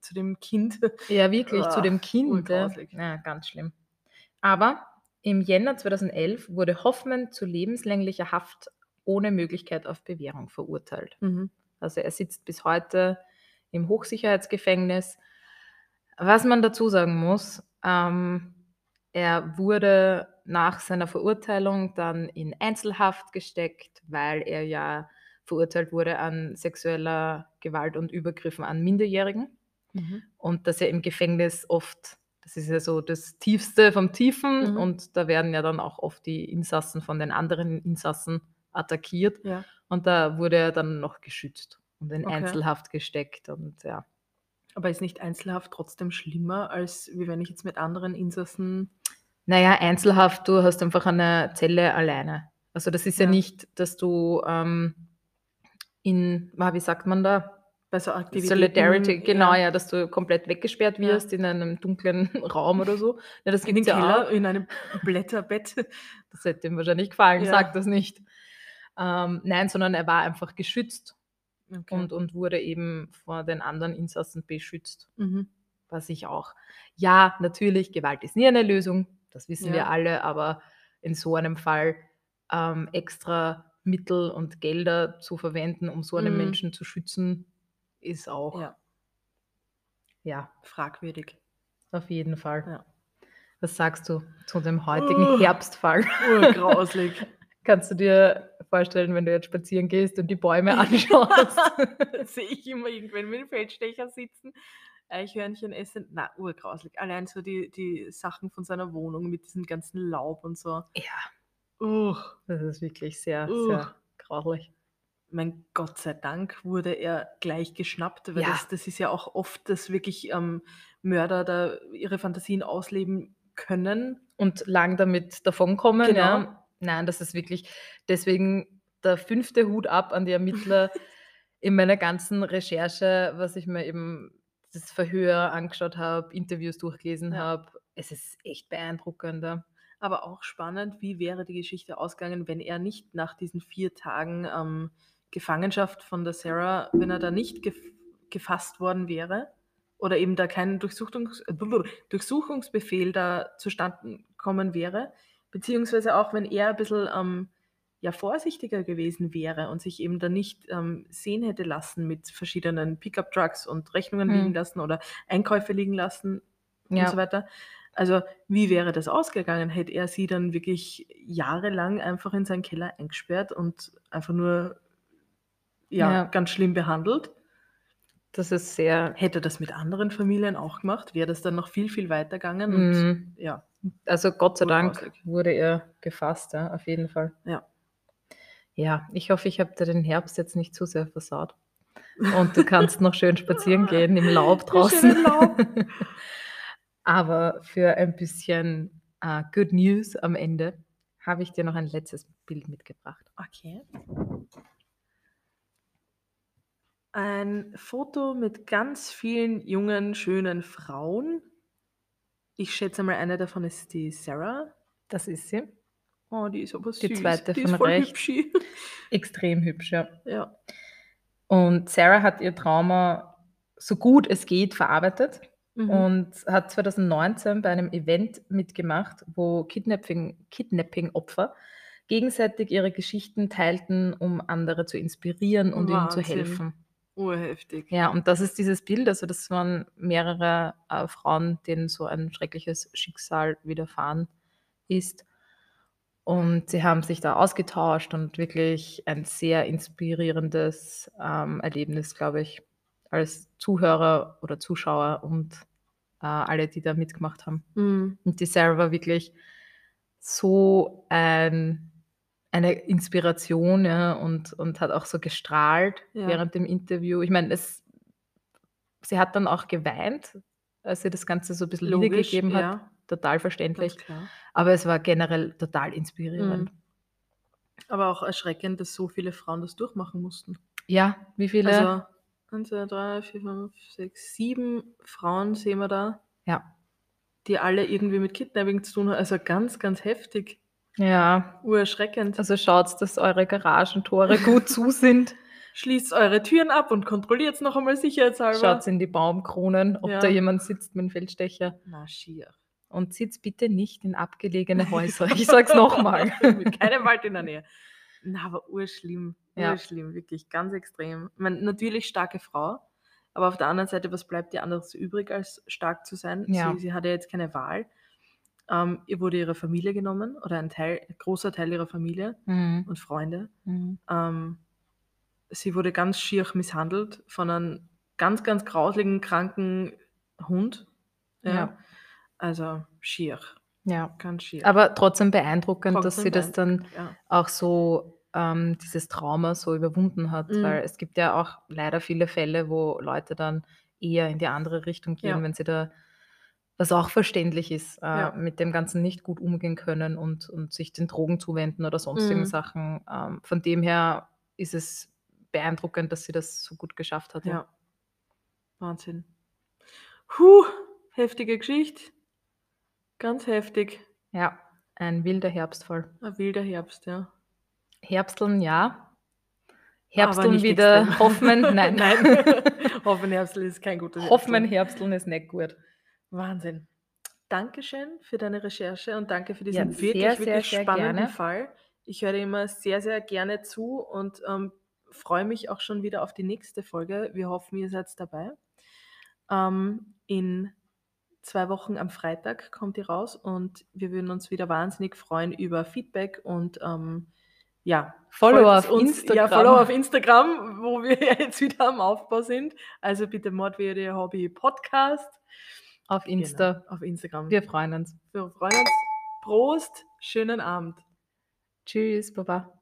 zu dem Kind. Ja, wirklich, zu Ah, dem Kind. Ja. urgrausig. ja, ganz schlimm. Aber im Jänner 2011 wurde Hoffmann zu lebenslänglicher Haft ohne Möglichkeit auf Bewährung verurteilt. Mhm. Also er sitzt bis heute im Hochsicherheitsgefängnis. Was man dazu sagen muss, ähm, er wurde nach seiner Verurteilung dann in Einzelhaft gesteckt, weil er ja verurteilt wurde an sexueller Gewalt und Übergriffen an Minderjährigen. Mhm. Und dass er im Gefängnis oft, das ist ja so das Tiefste vom Tiefen, Mhm. und da werden ja dann auch oft die Insassen von den anderen Insassen attackiert. Ja. Und da wurde er dann noch geschützt und in Okay. Einzelhaft gesteckt. Und ja, Aber ist nicht Einzelhaft trotzdem schlimmer, als wie wenn ich jetzt mit anderen Insassen. naja, Einzelhaft, du hast einfach eine Zelle alleine. Also das ist ja, Ja. nicht, dass du ähm, in, ah, wie sagt man da? Bei so Aktivitäten. Solidarity, genau, ja. ja. dass du komplett weggesperrt Ja. wirst in einem dunklen Raum oder so. Ja, das In den ja Keller, auch. in einem Blätterbett. Das hätte ihm wahrscheinlich gefallen, Ja. sag das nicht. Ähm, nein, sondern er war einfach geschützt Okay. und, und wurde eben vor den anderen Insassen beschützt. mhm. Was ich auch. Ja, natürlich, Gewalt ist nie eine Lösung, das wissen Ja. wir alle, aber in so einem Fall ähm, extra Mittel und Gelder zu verwenden, um so einen Mhm. Menschen zu schützen, ist auch, Ja, ja, fragwürdig. auf jeden Fall. Ja. Was sagst du zu dem heutigen Oh. Herbstfall? Urgrauslig. Kannst du dir vorstellen, wenn du jetzt spazieren gehst und die Bäume anschaust? sehe ich immer irgendwann mit dem Feldstecher sitzen, Eichhörnchen essen. Na, urgrauslig. Allein so die, die Sachen von seiner Wohnung mit diesem ganzen Laub und so. ja, Uch. das ist wirklich sehr, Uch. sehr grauslich. Mein Gott sei Dank wurde er gleich geschnappt, weil Ja. das, das ist ja auch oft, dass wirklich ähm, Mörder da ihre Fantasien ausleben können. Und lang damit davonkommen. Genau. Ja. Nein, das ist wirklich deswegen der fünfte Hut ab an die Ermittler in meiner ganzen Recherche, was ich mir eben das Verhör angeschaut habe, Interviews durchgelesen Ja. habe. Es ist echt beeindruckend. Aber auch spannend, wie wäre die Geschichte ausgegangen, wenn er nicht nach diesen vier Tagen ähm, Gefangenschaft von der Sarah, wenn er da nicht gef gefasst worden wäre oder eben da kein Durchsuchungs äh, Durchsuchungsbefehl da zustande kommen wäre, beziehungsweise auch wenn er ein bisschen ähm, ja, vorsichtiger gewesen wäre und sich eben da nicht ähm, sehen hätte lassen mit verschiedenen Pickup-Trucks und Rechnungen Hm. liegen lassen oder Einkäufe liegen lassen und Ja. so weiter. Also, wie wäre das ausgegangen? Hätte er sie dann wirklich jahrelang einfach in seinen Keller eingesperrt und einfach nur ja, Ja. ganz schlimm behandelt? Das ist sehr. Hätte er das mit anderen Familien auch gemacht? Wäre das dann noch viel, viel weitergegangen? Und Mhm. ja, Also Gott sei Dank wurde er gefasst, ja, auf jeden Fall. ja. Ja, ich hoffe, ich habe dir den Herbst jetzt nicht zu sehr versaut. Und du kannst noch schön spazieren gehen im Laub draußen. im Laub. Aber für ein bisschen äh, Good News am Ende habe ich dir noch ein letztes Bild mitgebracht. Okay. Ein Foto mit ganz vielen jungen, schönen Frauen. Ich schätze mal, eine davon ist die Sarah. Das ist sie. Oh, die ist aber süß. Die zweite die von rechts. hübschi. Extrem hübsch, ja. Ja. Und Sarah hat ihr Trauma so gut es geht verarbeitet Mhm. und hat 2019 bei einem Event mitgemacht, wo Kidnapping- Kidnapping-Opfer gegenseitig ihre Geschichten teilten, um andere zu inspirieren und ihnen zu Wahnsinn. helfen. Urheftig. Ja, und das ist dieses Bild, also das waren mehrere äh, Frauen, denen so ein schreckliches Schicksal widerfahren ist. Und sie haben sich da ausgetauscht und wirklich ein sehr inspirierendes ähm, Erlebnis, glaube ich, als Zuhörer oder Zuschauer und äh, alle, die da mitgemacht haben. Mhm. Und die Sarah war wirklich so ein, eine Inspiration ja, und, und hat auch so gestrahlt Ja. während dem Interview. Ich meine, es, sie hat dann auch geweint, als sie das Ganze so ein bisschen Logisch, wiedergegeben hat. ja. Total verständlich. Aber es war generell total inspirierend. Mhm. Aber auch erschreckend, dass so viele Frauen das durchmachen mussten. Ja, wie viele? Also 1, 2, 3, 4, 5, 6, 7 Frauen sehen wir da, ja. die alle irgendwie mit Kidnapping zu tun haben. Also ganz, ganz heftig. Ja, Urerschreckend. also schaut, dass eure Garagentore gut zu sind. Schließt eure Türen ab und kontrolliert noch einmal sicherheitshalber. Schaut in die Baumkronen, ob Ja. da jemand sitzt mit dem Feldstecher. Na, schier. Und zieht bitte nicht in abgelegene Häuser. Ich sag's nochmal. Mit keinem Wald in der Nähe. Na, aber urschlimm. Ja. Urschlimm, wirklich ganz extrem. Ich meine, natürlich starke Frau, aber auf der anderen Seite, was bleibt ihr anderes übrig, als stark zu sein? Ja. Sie, sie hatte jetzt keine Wahl. Ähm, ihr wurde ihre Familie genommen oder ein Teil, ein großer Teil ihrer Familie Mhm. und Freunde. Mhm. Ähm, sie wurde ganz schier misshandelt von einem ganz, ganz grausligen, kranken Hund. Ja. Also schier, Ja. ganz schier. Aber trotzdem beeindruckend, dass Trotzdem sie das dann ja. auch so, ähm, dieses Trauma so überwunden hat. Mhm. Weil es gibt ja auch leider viele Fälle, wo Leute dann eher in die andere Richtung gehen, Ja. wenn sie da, was auch verständlich ist, äh, Ja. mit dem Ganzen nicht gut umgehen können und, und sich den Drogen zuwenden oder sonstigen Mhm. Sachen. Ähm, von dem her ist es beeindruckend, dass sie das so gut geschafft hat. Ja. Wahnsinn. Puh, heftige Geschichte. Ganz heftig. ja, ein wilder Herbstfall. Ein wilder Herbst, ja. Herbsteln, ja. Aber Herbsteln wieder, hoffen, nein. Nein. Hoffen Herbstel ist kein gutes Hoffen, Herbsteln. Herbsteln ist nicht gut. Wahnsinn. Dankeschön für deine Recherche und danke für Ja, diesen sehr, wirklich, sehr, wirklich sehr spannenden gerne. Fall. Ich höre immer sehr, sehr gerne zu und ähm, freue mich auch schon wieder auf die nächste Folge. Wir hoffen, ihr seid dabei. Ähm, in zwei Wochen am Freitag kommt die raus und wir würden uns wieder wahnsinnig freuen über Feedback und ähm, ja, Follower auf uns, Ja, Instagram. Follower auf Instagram, wo wir ja jetzt wieder am Aufbau sind. Also bitte Mordwede Hobby Podcast. Auf Insta. Genau, auf Instagram. Wir freuen uns. Wir freuen uns. Prost, schönen Abend. Tschüss, Baba.